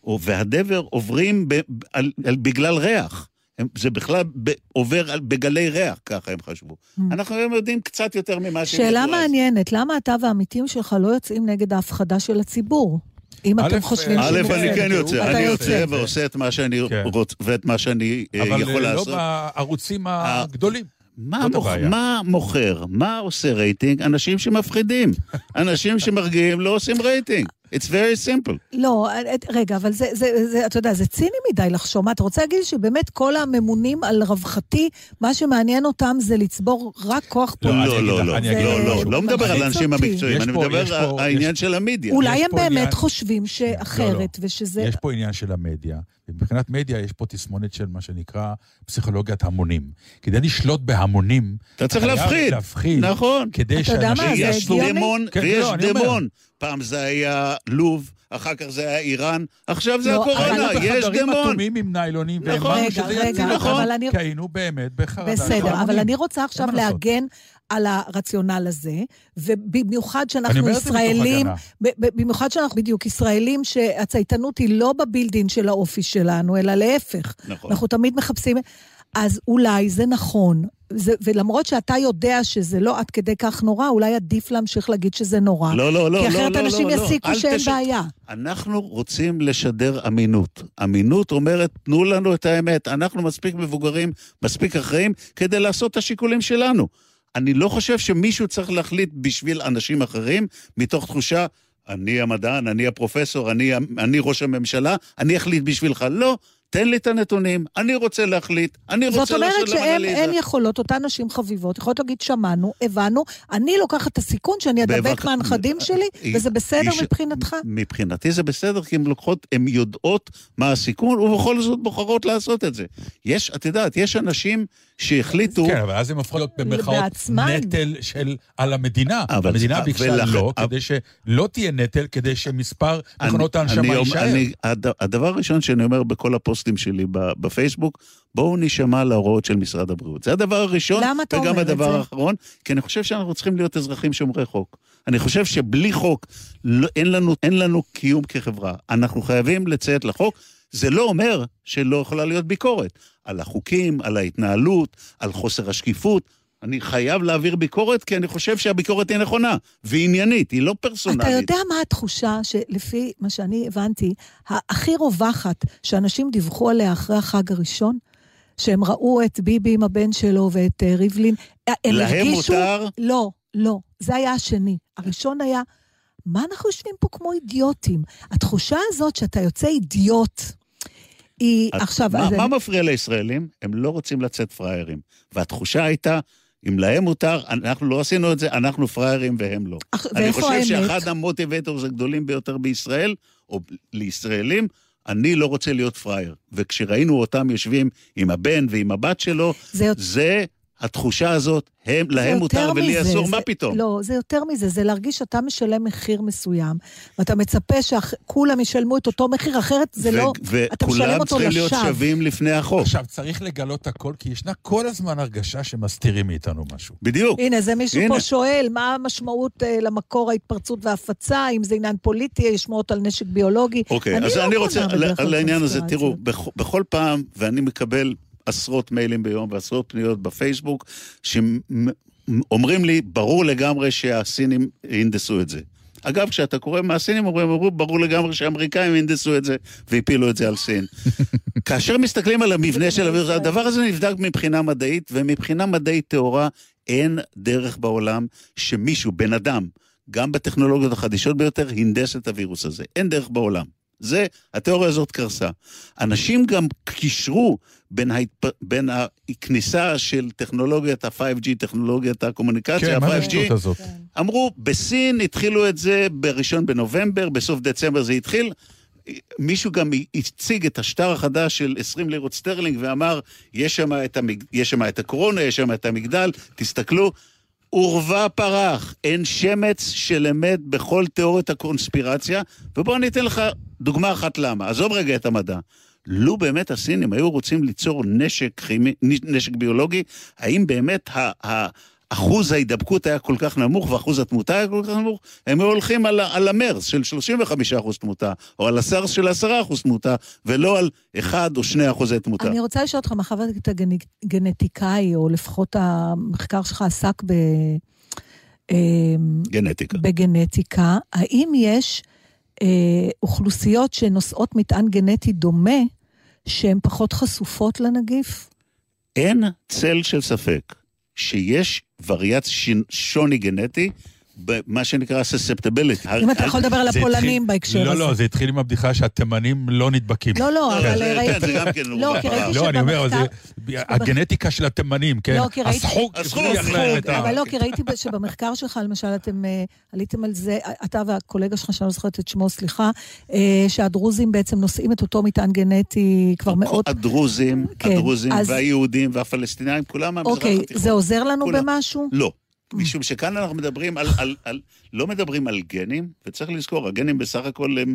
D: או- והדבר עוברים ב, על, על, בגלל ריח. הם, זה בכלל ב, עובר על, בגלי ריח, ככה הם חשבו. אנחנו היום יודעים קצת יותר ממה שהם
C: Mm. שאלה
D: ידעו אז.
C: מעניינת, למה אתה והעמיתים שלך לא יוצאים נגד ההפחדה של הציבור? אם
B: א',
C: אתם חושבים
B: אה,
D: א',
C: שזה
D: אני. כן יוצא,
C: אתה
D: אני
C: יוצא.
D: יוצא ועושה את מה שאני
B: כן.
D: רוצה ואת מה שאני אה,
B: אבל
D: יכול
B: אה, לא
D: לעשות.
B: בערוצים הגדולים.
D: מה, מוכ... מה מוכר? מה עושה רייטינג? אנשים שמפחידים. אנשים שמרגיעים לא עושים רייטינג. It's very simple.
C: לא, רגע, אבל זה, זה, זה, אתה יודע, זה ציני מדי לחשוב. מה, אתה רוצה להגיד שבאמת כל הממונים על רווחתי, מה שמעניין אותם זה לצבור רק כוח
B: לא,
C: פוליטי?
D: לא, לא, לא, לא, לא. לא מדבר על האנשים. המקצועיים, אני מדבר על העניין של המדיה.
C: אולי הם באמת חושבים שאחרת, ושזה...
B: יש פה עניין של המדיה, ומבחינת מדיה יש פה תסמונת של מה שנקרא פסיכולוגיית המונים. כדי לשלוט בהמונים,
D: אתה צריך להפחיד.
B: להפחיד.
D: נכון.
B: כדי
C: אתה יודע מה,
B: שאנשים...
C: זה
D: יש
C: הגיוני.
D: דמון
B: כן,
D: ויש
B: לא, אני אומר.
D: דמון. פעם זה היה לוב, אחר כך זה היה איראן, עכשיו זה
C: לא,
D: הקורונה, יש
B: בחדרים
D: דמון.
B: אטומים עם ניילונים,
D: נכון.
B: והאמרנו שזה
C: רגע,
B: יציל
C: נכון. אני-
B: כי היינו באמת בחרדה.
C: בסדר,
B: של
C: אבל. אני רוצה עכשיו. להגן על הרציונל הזה, ובמיוחד שאנחנו ישראלים, במיוחד שאנחנו בדיוק ישראלים, שהצייתנות היא לא בבילדין של האופי שלנו, אלא להפך.
D: נכון.
C: אנחנו תמיד מחפשים... אז אולי זה נכון, זה, ולמרות שאתה יודע שזה לא עד כדי כך נורא, אולי עדיף להמשיך להגיד שזה נורא.
D: לא, לא, לא,
C: כי
D: לא,
C: אחרת
D: לא,
C: אנשים
D: לא, לא.
C: יסיקו
D: אל
C: שאין
D: תש-
C: בעיה.
D: אנחנו רוצים לשדר אמינות. אמינות אומרת, תנו לנו את האמת. אנחנו מספיק מבוגרים, מספיק אחראים, כדי לעשות את השיקולים שלנו. אני לא חושב שמישהו צריך להחליט בשביל אנשים אחרים, מתוך תחושה, אני המדען, אני הפרופסור, אני, אני ראש הממשלה, אני אחליט בשבילך. לא, תן לי את הנתונים, אני רוצה להחליט, אני רוצה
C: זאת אומרת
D: לעשות
C: שהן
D: אנליזה.
C: אין יכולות, אותן נשים חביבות, יכולות להגיד, שמענו, הבנו, אני לוקחת את הסיכון שאני אדבק
D: בבק-
C: מהנכדים שלי,
D: היא-
C: וזה בסדר
D: היא ש-
C: מבחינתך?
D: מבחינתי זה בסדר, כי הן לוקחות, הן יודעות מה הסיכון, ובכל זאת בוחרות לעשות את זה. יש, את יודעת, יש אנשים שהחליטו...
B: כן, אבל אז הם הפכו להיות במרכאות. נטל של, על המדינה.
D: אבל-
B: המדינה
D: אבל-
B: ביקשה
D: ולכן-
B: לא,
D: אבל-
B: כדי שלא תהיה נטל, כדי שמספר
D: אני-
B: מכונות
D: אני
B: ההנשמה
D: אומר-
B: יישאר.
D: הדבר הראשון שאני אומר בכל הפוסטים שלי בפייסבוק, בואו נשמע להוראות של משרד הבריאות. זה הדבר הראשון, וגם הדבר? האחרון, כי אני חושב שאנחנו צריכים להיות אזרחים שומרי חוק. אני חושב שבלי חוק לא, אין, לנו, אין לנו קיום כחברה. אנחנו חייבים לציית לחוק. זה לא אומר שלא יכולה להיות ביקורת. על החוקים, על ההתנהלות, על חוסר השקיפות. אני חייב להעביר ביקורת, כי אני חושב שהביקורת היא נכונה ועניינית, היא לא פרסונלית.
C: אתה יודע מה התחושה שלפי מה שאני הבנתי, הכי רווחת שאנשים דיווחו עליה אחרי החג הראשון? שהם ראו את ביבי עם הבן שלו ואת אה, ריבלין. אה, הם
D: להם
C: הרגישו...
D: מותר?
C: לא, לא. זה היה השני. הראשון היה, מה אנחנו יושבים פה כמו אידיוטים? התחושה הזאת שאתה יוצא אידיוט, היא
D: את-
C: עכשיו...
D: מה, מה
C: אני-
D: מפריע לישראלים? הם לא רוצים לצאת פראיירים. והתחושה הייתה, אם להם מותר, אנחנו לא עשינו את זה, אנחנו פראיירים והם לא.
C: אח-
D: אני חושב
C: האמת?
D: שאחד המוטיבטורס הגדולים ביותר בישראל, או לישראלים, אני לא רוצה להיות פראייר. וכשראינו אותם יושבים עם הבן ועם הבת שלו,
C: זה
D: זה התחושה הזאת, הם, להם מותר ולי
C: מזה,
D: אסור,
C: זה-
D: מה פתאום?
C: לא, זה יותר מזה, זה להרגיש שאתה משלם מחיר מסוים, ואתה מצפה שכולם ישלמו את אותו מחיר, אחרת זה
D: ו-
C: לא... אתה משלם
D: וכולם
C: אותו
D: צריכים להיות
C: לשווא.
D: שווים לפני החוק.
B: עכשיו, צריך לגלות הכל, כי ישנה כל הזמן הרגשה שמסתירים מאיתנו משהו.
D: בדיוק.
C: הנה, זה מישהו
D: הנה.
C: פה שואל, מה המשמעות אה, למקור ההתפרצות וההפצה, אם זה עניין פוליטי, יש שמועות על נשק ביולוגי.
D: אוקיי,
C: אני
D: אז
C: לא
D: אני רוצה, העניין הזה. תראו, בכ- בכל פעם, ואני מקבל עשרות מיילים ביום ועשרות פניות בפייסבוק, שאומרים לי, ברור לגמרי שהסינים הנדסו את זה. אגב, כשאתה קורא מהסינים, אומרים, אמרו, ברור לגמרי שהאמריקאים הנדסו את זה והפילו את זה על סין. כאשר מסתכלים על המבנה של הווירוס, הדבר הזה נבדק מבחינה מדעית, ומבחינה מדעית טהורה אין דרך בעולם שמישהו, בן אדם, גם בטכנולוגיות החדישות ביותר, הנדס את הווירוס הזה. אין דרך בעולם. זה, התיאוריה הזאת קרסה. אנשים גם קישרו בין, ההתפ... בין הכניסה של טכנולוגיית ה-5G, טכנולוגיית הקומוניקציה,
B: כן, מה זה
D: ה-5G,
B: השטות הזאת?
D: אמרו, בסין התחילו את זה בראשון בנובמבר, בסוף דצמבר זה התחיל. מישהו גם הציג את השטר החדש של 20 לירות סטרלינג ואמר, יש שם את, המג... יש שם את הקורונה, יש שם את המגדל, תסתכלו. עורבא פרח, אין שמץ של אמת בכל תיאוריית הקונספירציה, ובואו אני אתן לך דוגמה אחת למה. עזוב רגע את המדע. לו באמת הסינים היו רוצים ליצור נשק כימי, נשק ביולוגי, האם באמת ה... ה אחוז ההידבקות היה כל כך נמוך ואחוז התמותה היה כל כך נמוך, הם היו הולכים על, על המרס של 35 אחוז תמותה, או על הסארס של 10 אחוז תמותה, ולא על 1 או 2 אחוזי תמותה.
C: אני רוצה לשאול אותך, מאחר ואתה גנטיקאי, או לפחות המחקר שלך עסק ב...
D: גנטיקה.
C: בגנטיקה, האם יש אה, אוכלוסיות שנושאות מטען גנטי דומה, שהן פחות חשופות לנגיף?
D: אין צל של ספק שיש וריאציה שוני גנטי, במה שנקרא susceptibility.
C: אם אתה יכול לדבר על הפולנים בהקשר הזה.
B: לא, לא, זה התחיל עם הבדיחה שהתימנים לא נדבקים.
C: לא, לא, אבל
D: זה-
C: ראיתי...
D: כן, זה גם כן
C: לא, כי ראיתי
B: לא, אני אומר, זה-
C: שבמחקר...
B: הגנטיקה של התימנים, כן?
C: לא, כי ראיתי-
B: הסחוג הבריח להם את
C: הסחוג,
B: ה...
C: אבל לא, כי ראיתי שבמחקר שלך, למשל, אתם אה, עליתם על זה, אתה והקולגה שלך, שאני לא זוכרת את שמו, סליחה, אה, שהדרוזים בעצם נושאים את אותו מטען גנטי כבר מאות...
D: הדרוזים,
C: כן,
D: הדרוזים והיהודים והפלסטינאים, כולם מהמזרח
C: אוקיי,
D: התיכון.
C: זה עוזר לנו. במשהו?
D: לא. משום שכאן אנחנו מדברים על, על, על, לא מדברים על גנים, וצריך לזכור, הגנים בסך הכל הם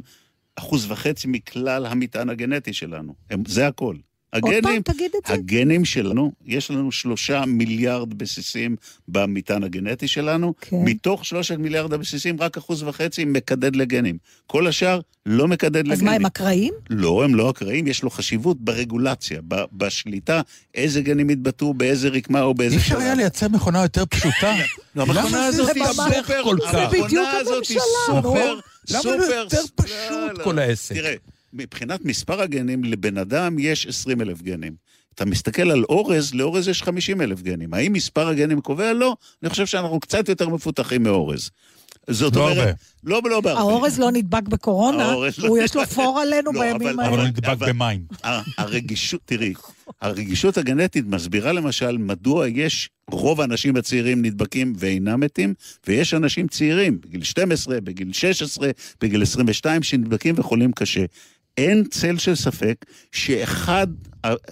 D: אחוז וחצי מכלל המטען הגנטי שלנו. הם, זה הכל.
C: עוד פעם,
D: הגנים,
C: תגיד את זה.
D: הגנים שלנו, יש לנו שלושה מיליארד בסיסים במטען הגנטי שלנו.
C: כן.
D: מתוך שלושת מיליארד הבסיסים, רק אחוז וחצי מקדד לגנים. כל השאר לא מקדד לגנים.
C: אז מה, הם אקראיים?
D: לא, הם לא אקראיים, יש לו חשיבות ברגולציה, ב- בשליטה, איזה גנים יתבטאו, באיזה רקמה או באיזה
B: אי אפשר היה לייצר מכונה יותר פשוטה?
D: לא, המכונה הזאת
C: זה
D: היא סופר,
B: כל כך?
C: זה
D: המכונה הזאת היא סופר,
B: נכון? למה
D: סופר...
B: לא יותר
D: לא,
B: פשוט
D: לא.
B: כל העסק?
D: תראה, מבחינת מספר הגנים, לבן אדם יש 20 אלף גנים. אתה מסתכל על אורז, לאורז יש 50 אלף גנים. האם מספר הגנים קובע? לא. אני חושב שאנחנו קצת יותר מפותחים מאורז. זאת
B: לא
D: אומרת...
B: הרבה.
D: לא, לא בהרבה.
C: האורז לא נדבק בקורונה,
D: לא-
C: הוא יש לו פור עלינו
D: לא,
C: בימים
D: אבל-
C: האלה.
B: אבל הוא נדבק
D: אבל-
B: במים.
D: הרגישות, תראי, הרגישות הגנטית מסבירה למשל מדוע יש, רוב האנשים הצעירים נדבקים ואינם מתים, ויש אנשים צעירים, בגיל 12, בגיל 16, בגיל 22, שנדבקים וחולים קשה. אין צל של ספק שאחד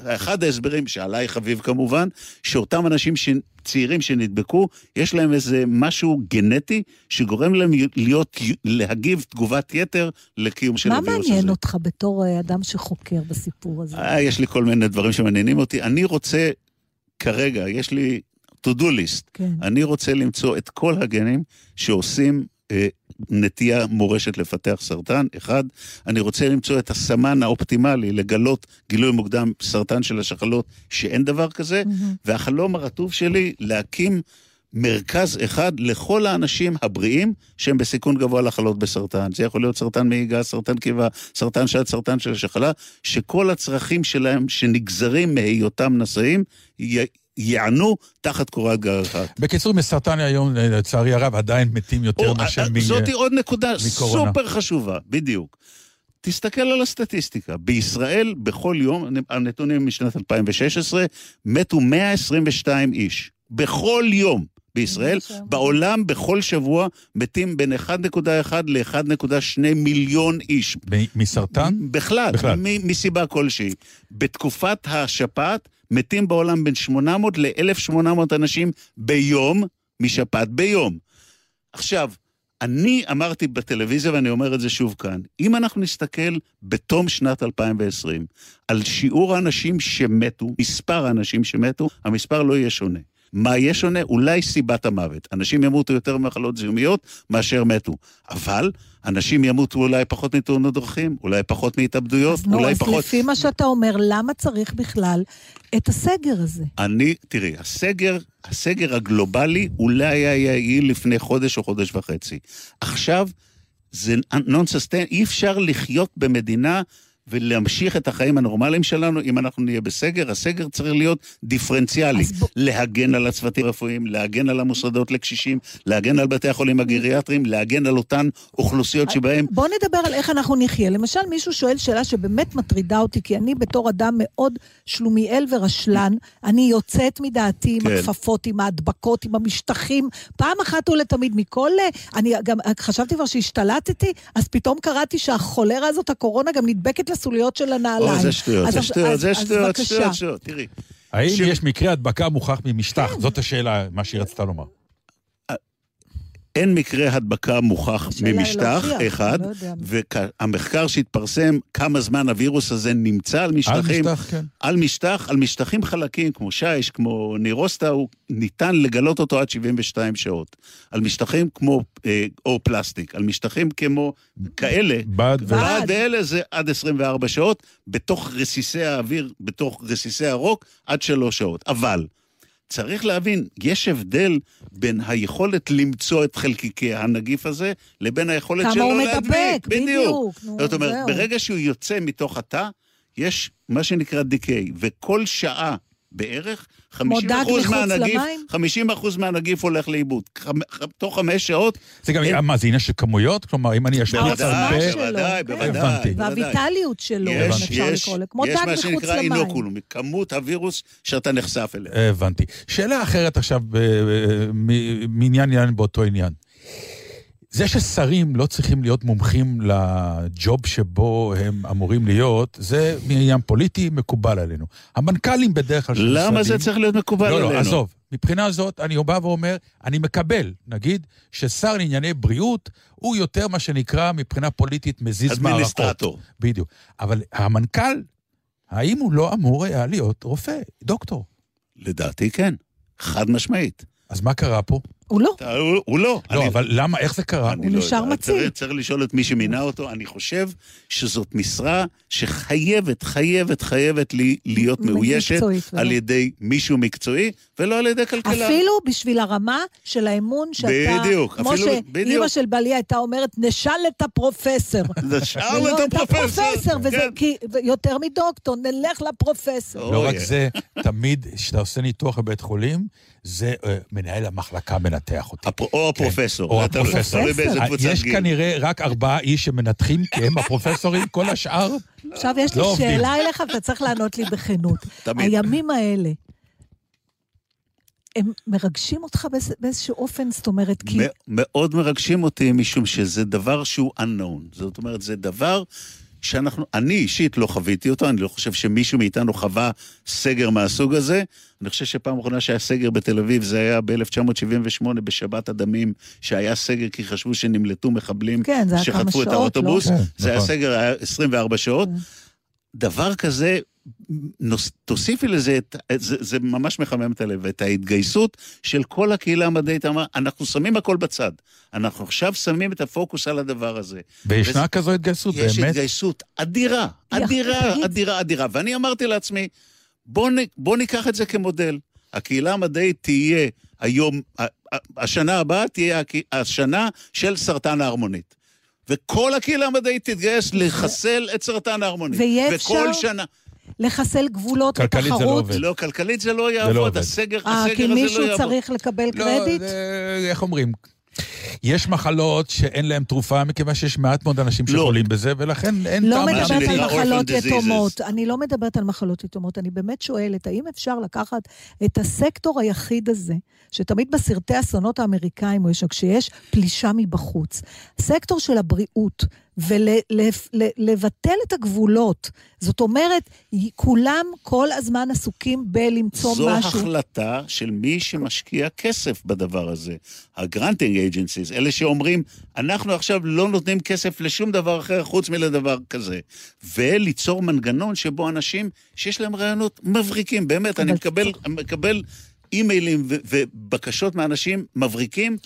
D: אחד ההסברים, שעליי חביב כמובן, שאותם אנשים ש... צעירים שנדבקו, יש להם איזה משהו גנטי שגורם להם להיות, להגיב תגובת יתר לקיום של
C: מה
D: הווירוס הזה.
C: מעניין אותך בתור אה, אדם שחוקר בסיפור הזה?
D: אה, יש לי כל מיני דברים שמעניינים אותי. אני רוצה, כרגע, יש לי to-do list.
C: כן.
D: אני רוצה למצוא את כל הגנים שעושים אה, נטייה מורשת לפתח סרטן, אחד. אני רוצה למצוא את הסמן האופטימלי לגלות גילוי מוקדם סרטן של השחלות, שאין דבר כזה.
C: מהמם.
D: והחלום הרטוב שלי, להקים מרכז אחד לכל האנשים הבריאים שהם בסיכון גבוה לחלות בסרטן. זה יכול להיות סרטן מעי גס, סרטן קיבה, סרטן שד, סרטן של השחלה, שכל הצרכים שלהם שנגזרים מהיותם נשאים, י... יענו תחת קורת גג אחת.
B: בקיצור, מסרטן היום, לצערי הרב, עדיין מתים יותר
D: או, אה,
B: מאשר מ...
D: זאתי עוד נקודה
B: מקורונה.
D: סופר חשובה, בדיוק. תסתכל על הסטטיסטיקה. בישראל, בכל יום, הנתונים משנת 2016, מתו 122 איש. בכל יום. בישראל. בעולם בכל שבוע מתים בין 1.1 ל-1.2 מיליון איש.
B: מסרטן?
D: בכלל,
B: בכלל.
D: מסיבה כלשהי. בתקופת השפעת מתים בעולם בין 800 ל-1,800 אנשים ביום משפעת ביום. עכשיו, אני אמרתי בטלוויזיה, ואני אומר את זה שוב כאן, אם אנחנו נסתכל בתום שנת 2020 על שיעור האנשים שמתו, מספר האנשים שמתו, המספר לא יהיה שונה. מה יהיה שונה? אולי סיבת המוות. אנשים ימותו יותר ממחלות זיהומיות מאשר מתו. אבל אנשים ימותו אולי פחות מתאונות דרכים, אולי פחות מהתאבדויות,
C: אז נו,
D: אולי
C: אז
D: פחות...
C: לפי מה שאתה אומר, למה צריך בכלל את הסגר הזה?
D: אני, תראי, הסגר, הסגר הגלובלי אולי היה יעיל לפני חודש או חודש וחצי. עכשיו זה נון ססטיין, אי אפשר לחיות במדינה ולהמשיך את החיים הנורמליים שלנו אם אנחנו נהיה בסגר. הסגר צריך להיות דיפרנציאלי.
C: בוא-
D: להגן על הצוותים הרפואיים, להגן על המוסדות לקשישים, להגן על בתי החולים הגריאטריים, להגן על אותן אוכלוסיות שבהם...
C: בוא נדבר על איך אנחנו נחיה. למשל, מישהו שואל שאלה שבאמת מטרידה אותי, כי אני בתור אדם מאוד שלומיאל ורשלן, אני יוצאת מדעתי עם
D: כן.
C: הכפפות, עם ההדבקות, עם המשטחים, פעם אחת ולתמיד. מכל... אה, אני גם חשבתי כבר שהשתלטתי, אז פתאום קראתי שהחולרה הזאת, הקורונה, גם נדבקת לסוליות של הנעליים.
D: או, זה שטויות,
C: אז-
D: זה שטויות, זה
C: אז
D: שטויות. שטויות, שטויות. תראי,
B: האם יש מקרה הדבקה מוכח ממשטח? זאת השאלה, מה שהיא רצתה לומר.
D: אין מקרה הדבקה מוכח ממשטח אחד,
C: לא יודע.
D: והמחקר שהתפרסם, כמה זמן הווירוס הזה נמצא על
B: על
D: משטחים,
B: משטח, כן.
D: על משטח, על משטחים חלקים כמו שיש, כמו נירוסטה, הוא ניתן לגלות אותו עד 72 שעות. על משטחים כמו, אה, או פלסטיק, על משטחים כמו כאלה,
B: בד ו...
C: בד.
D: ועד אלה זה עד 24 שעות, בתוך רסיסי האוויר, בתוך רסיסי הרוק, עד 3 שעות. אבל, צריך להבין, יש הבדל בין היכולת למצוא את חלקיקי הנגיף הזה, לבין היכולת
C: כמה
D: שלו
C: הוא
D: להדביק.
C: מדבק, בדיוק. נו,
D: זאת אומרת. ברגע שהוא יוצא מתוך התא, יש מה שנקרא דיקיי, וכל שעה בערך, 50
C: דג
D: אחוז
C: מחוץ
D: מהנגיף,
C: למים?
D: 50 אחוז מהנגיף הולך לאיבוד. תוך חמש שעות,
B: זה גם,
D: אין-
B: מה, זה עניין של כמויות? כלומר, אם אני אשפיץ
D: בוודאי,
B: הרבה...
C: שלו,
D: בוודאי,
C: כן.
D: בוודאי. בוודאי.
C: והוויטליות שלו, אם
D: יש,
C: אפשר
D: יש,
C: לקרוא לו, כמו
D: יש
C: דג
D: מה
C: מחוץ
D: שנקרא
C: למים.
D: אינוקולום, כמות הווירוס שאתה נחשף אליה.
B: הבנתי. שאלה אחרת עכשיו, ב- מ- מעניין לעניין באותו עניין. זה ששרים לא צריכים להיות מומחים לג'וב שבו הם אמורים להיות, זה מעניין פוליטי מקובל עלינו. המנכ"לים בדרך כלל של
D: למה
B: משרדים-
D: זה צריך להיות מקובל
B: לא,
D: עלינו?
B: לא, עזוב. מבחינה זאת, אני בא ואומר, אני מקבל, נגיד, ששר לענייני בריאות הוא יותר מה שנקרא מבחינה פוליטית מזיז מערכות.
D: אדמיניסטרטור.
B: בדיוק. אבל המנכ"ל, האם הוא לא אמור היה להיות רופא, דוקטור?
D: לדעתי כן, חד משמעית.
B: אז מה קרה פה?
C: הוא לא.
D: אתה- הוא הוא לא.
B: לא,
D: אני-
B: אבל למה, איך זה קרה?
C: הוא
D: לא
C: נשאר
D: יודע.
C: מציל.
D: צריך, צריך לשאול את מי שמינה אותו. אני חושב שזאת משרה שחייבת, חייבת, חייבת לי, להיות מאוישת
C: מקצועית,
D: על. ידי מישהו מקצועי, ולא על ידי כלכלה.
C: אפילו בשביל הרמה של האמון שאתה...
D: בדיוק,
C: כמו
D: אפילו-
C: שאימא
D: בדיוק.
C: של בעלי הייתה אומרת, נשאל את הפרופסור.
D: שאל
C: ולא
D: את הפרופסור.
C: וזה
D: כן.
C: כי, יותר מדוקטור, נלך לפרופסור.
B: לא רק. זה, תמיד כשאתה עושה ניתוח בבית חולים, זה אה, מנהל המחלקה מנתח אותי.
D: הפר- או הפרופסור.
B: או
D: תלוי-
B: הפרופסור.
D: תלוי באיזה
B: אה,
D: קבוצת
B: יש
D: גיל.
B: כנראה רק ארבעה איש שמנתחים, כי הם הפרופסורים, כל השאר...
C: עכשיו יש לי
B: לא עובדים.
C: שאלה אליך, ואתה צריך לענות לי בכנות.
D: תמיד.
C: הימים האלה, הם מרגשים אותך באיז- באיזשהו אופן? זאת אומרת, כי...
D: מאוד מרגשים אותי, משום שזה דבר שהוא unknown. זאת אומרת, זה דבר שאנחנו, אני אישית לא חוויתי אותו, אני לא חושב שמישהו מאיתנו חווה סגר מהסוג הזה. אני חושב שפעם אחרונה שהיה סגר בתל אביב זה היה ב-1978 בשבת הדמים, שהיה סגר כי חשבו שנמלטו מחבלים
C: כן,
D: שחטפו את
C: שעות,
D: האוטובוס.
B: לא? כן,
D: זה היה
B: נכון.
D: סגר, היה 24 שעות. דבר כזה, נוס, תוסיפי לזה, את, את, זה, זה ממש מחמם את הלב, את ההתגייסות של כל הקהילה המדעית, אמרה, אנחנו שמים הכל בצד. אנחנו עכשיו שמים את הפוקוס על הדבר הזה.
B: וישנה
D: וזה-
B: כזו התגייסות,
D: יש
B: באמת?
D: התגייסות אדירה, אדירה,
C: תגיד.
D: אדירה, אדירה. ואני אמרתי לעצמי, בוא, נ, בוא ניקח את זה כמודל. הקהילה המדעית תהיה היום, השנה הבאה תהיה השנה של סרטן ההרמונית. וכל הקהילה המדעית תתגייס לחסל את סרטן ההרמונית.
C: ויהיה
D: וכל
C: אפשר-
D: שנה...
C: לחסל גבולות
B: כלכלית זה לא
C: ותחרות.
B: עובד.
D: לא, כלכלית זה לא
B: לא
D: יעבוד,
B: עובד.
D: הסגר,
C: אה,
D: הסגר
C: כי
D: הזה לא
C: מישהו
D: יעבוד.
C: צריך לקבל קרדיט?
B: לא, איך אומרים? יש מחלות שאין להן תרופה, מכיוון שיש מעט מאוד אנשים
D: לא.
B: שחולים בזה, ולכן אין
C: לא
B: טעם
C: מדברת
B: להמתין.
C: על מחלות. יתומות. אני לא מדברת על מחלות יתומות, אני באמת שואלת, האם אפשר לקחת את הסקטור היחיד הזה, שתמיד בסרטי אסונות האמריקאים הוא יש, כשיש פלישה מבחוץ, סקטור של הבריאות, ולבטל את הגבולות. זאת אומרת, כולם כל הזמן עסוקים בלמצוא
D: זו
C: משהו.
D: החלטה של מי שמשקיע כסף בדבר הזה. ה granting agencies, אלה שאומרים, אנחנו עכשיו לא נותנים כסף לשום דבר אחר חוץ מלדבר כזה. וליצור מנגנון שבו אנשים שיש להם רעיונות מבריקים, באמת, אני מקבל, מקבל אימיילים ובקשות מאנשים מבריקים.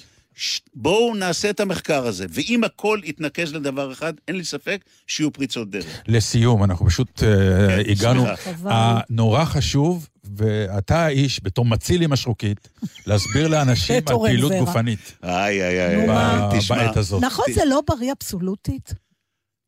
D: ש- בואו נעשה את המחקר הזה, ואם הכל יתנקז לדבר אחד, אין לי ספק שיהיו פריצות דרך.
B: לסיום, אנחנו פשוט אה, הגענו.
D: סליחה.
C: חבל.
B: הנורא חשוב, ואתה האיש, בתור מציל עם השרוקית, להסביר לאנשים על פעילות. גופנית
D: איי, איי, איי? תשמע.
B: בעת הזאת.
C: נכון, זה לא בריא אבסולוטית?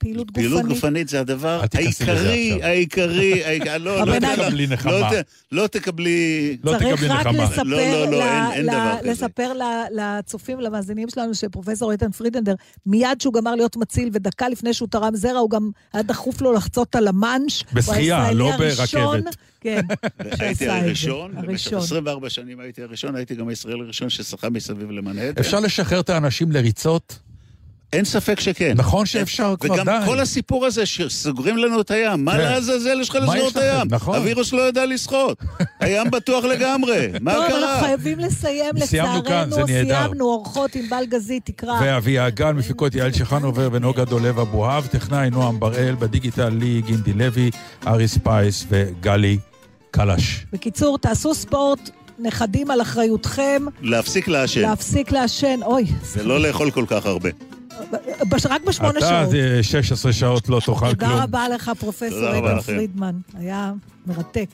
C: פעילות
D: פעילות
C: גופנית?
D: גופנית זה הדבר העיקרי. העיקרי, העיקרי, לא, לא תקבלי-
B: נחמה.
D: לא לא תקבלי...
B: לא
C: צריך
B: תקבלי
C: רק
B: נחמה.
C: לספר,
D: לא, לא, לא,
C: ל-
D: אין- אין
C: ל-
D: דבר כזה.
C: לספר ל- לצופים, למאזינים שלנו, שפרופסור איתן פרידנדר, מיד שהוא גמר להיות מציל, ודקה לפני שהוא תרם זרע, הוא גם היה דחוף לו לחצות על המאנש.
B: בשחייה, לא ברכבת.
C: כן,
D: הייתי. הראשון, במשך
C: הראשון.
D: 24 שנים הייתי הראשון, הייתי גם הישראלי הראשון ששחה מסביב למנהטן.
B: אפשר לשחרר את האנשים לריצות?
D: אין ספק שכן.
B: נכון שאפשר, כבר
D: וגם
B: די.
D: כל הסיפור הזה שסוגרים לנו את הים, מה
B: כן.
D: לעזאזל יש לך לסגור את? הים?
B: נכון.
D: הווירוס לא יודע לשחות. הים בטוח לגמרי, מה
C: טוב, אנחנו
D: קרה?
C: חייבים לסיים,
B: סיימנו כאן,
C: לצערנו,
B: זה נהדר.
C: סיימנו, אורחות עם בל גזית, תקרא.
B: ואבי הגל, מפיקות יעל צ'חנובר ונוגה דולב אבוהב, טכנאי נועם בראל, בדיגיטל לי גינדי לוי, ארי ספייס וגלי קלש.
C: בקיצור, תעשו ספורט, נכדים על אחריותכם,
D: להפסיק לעשן,
C: להפסיק לעשן, אוי,
D: ולא לאכול כל כך הרבה.
C: בש- רק בשמונה
B: אתה
C: שעות.
B: אה, 16 שעות לא תאכל כלום.
C: תודה רבה לך, פרופסור
D: רבה
C: איתן. פרידמן. היה מרתק.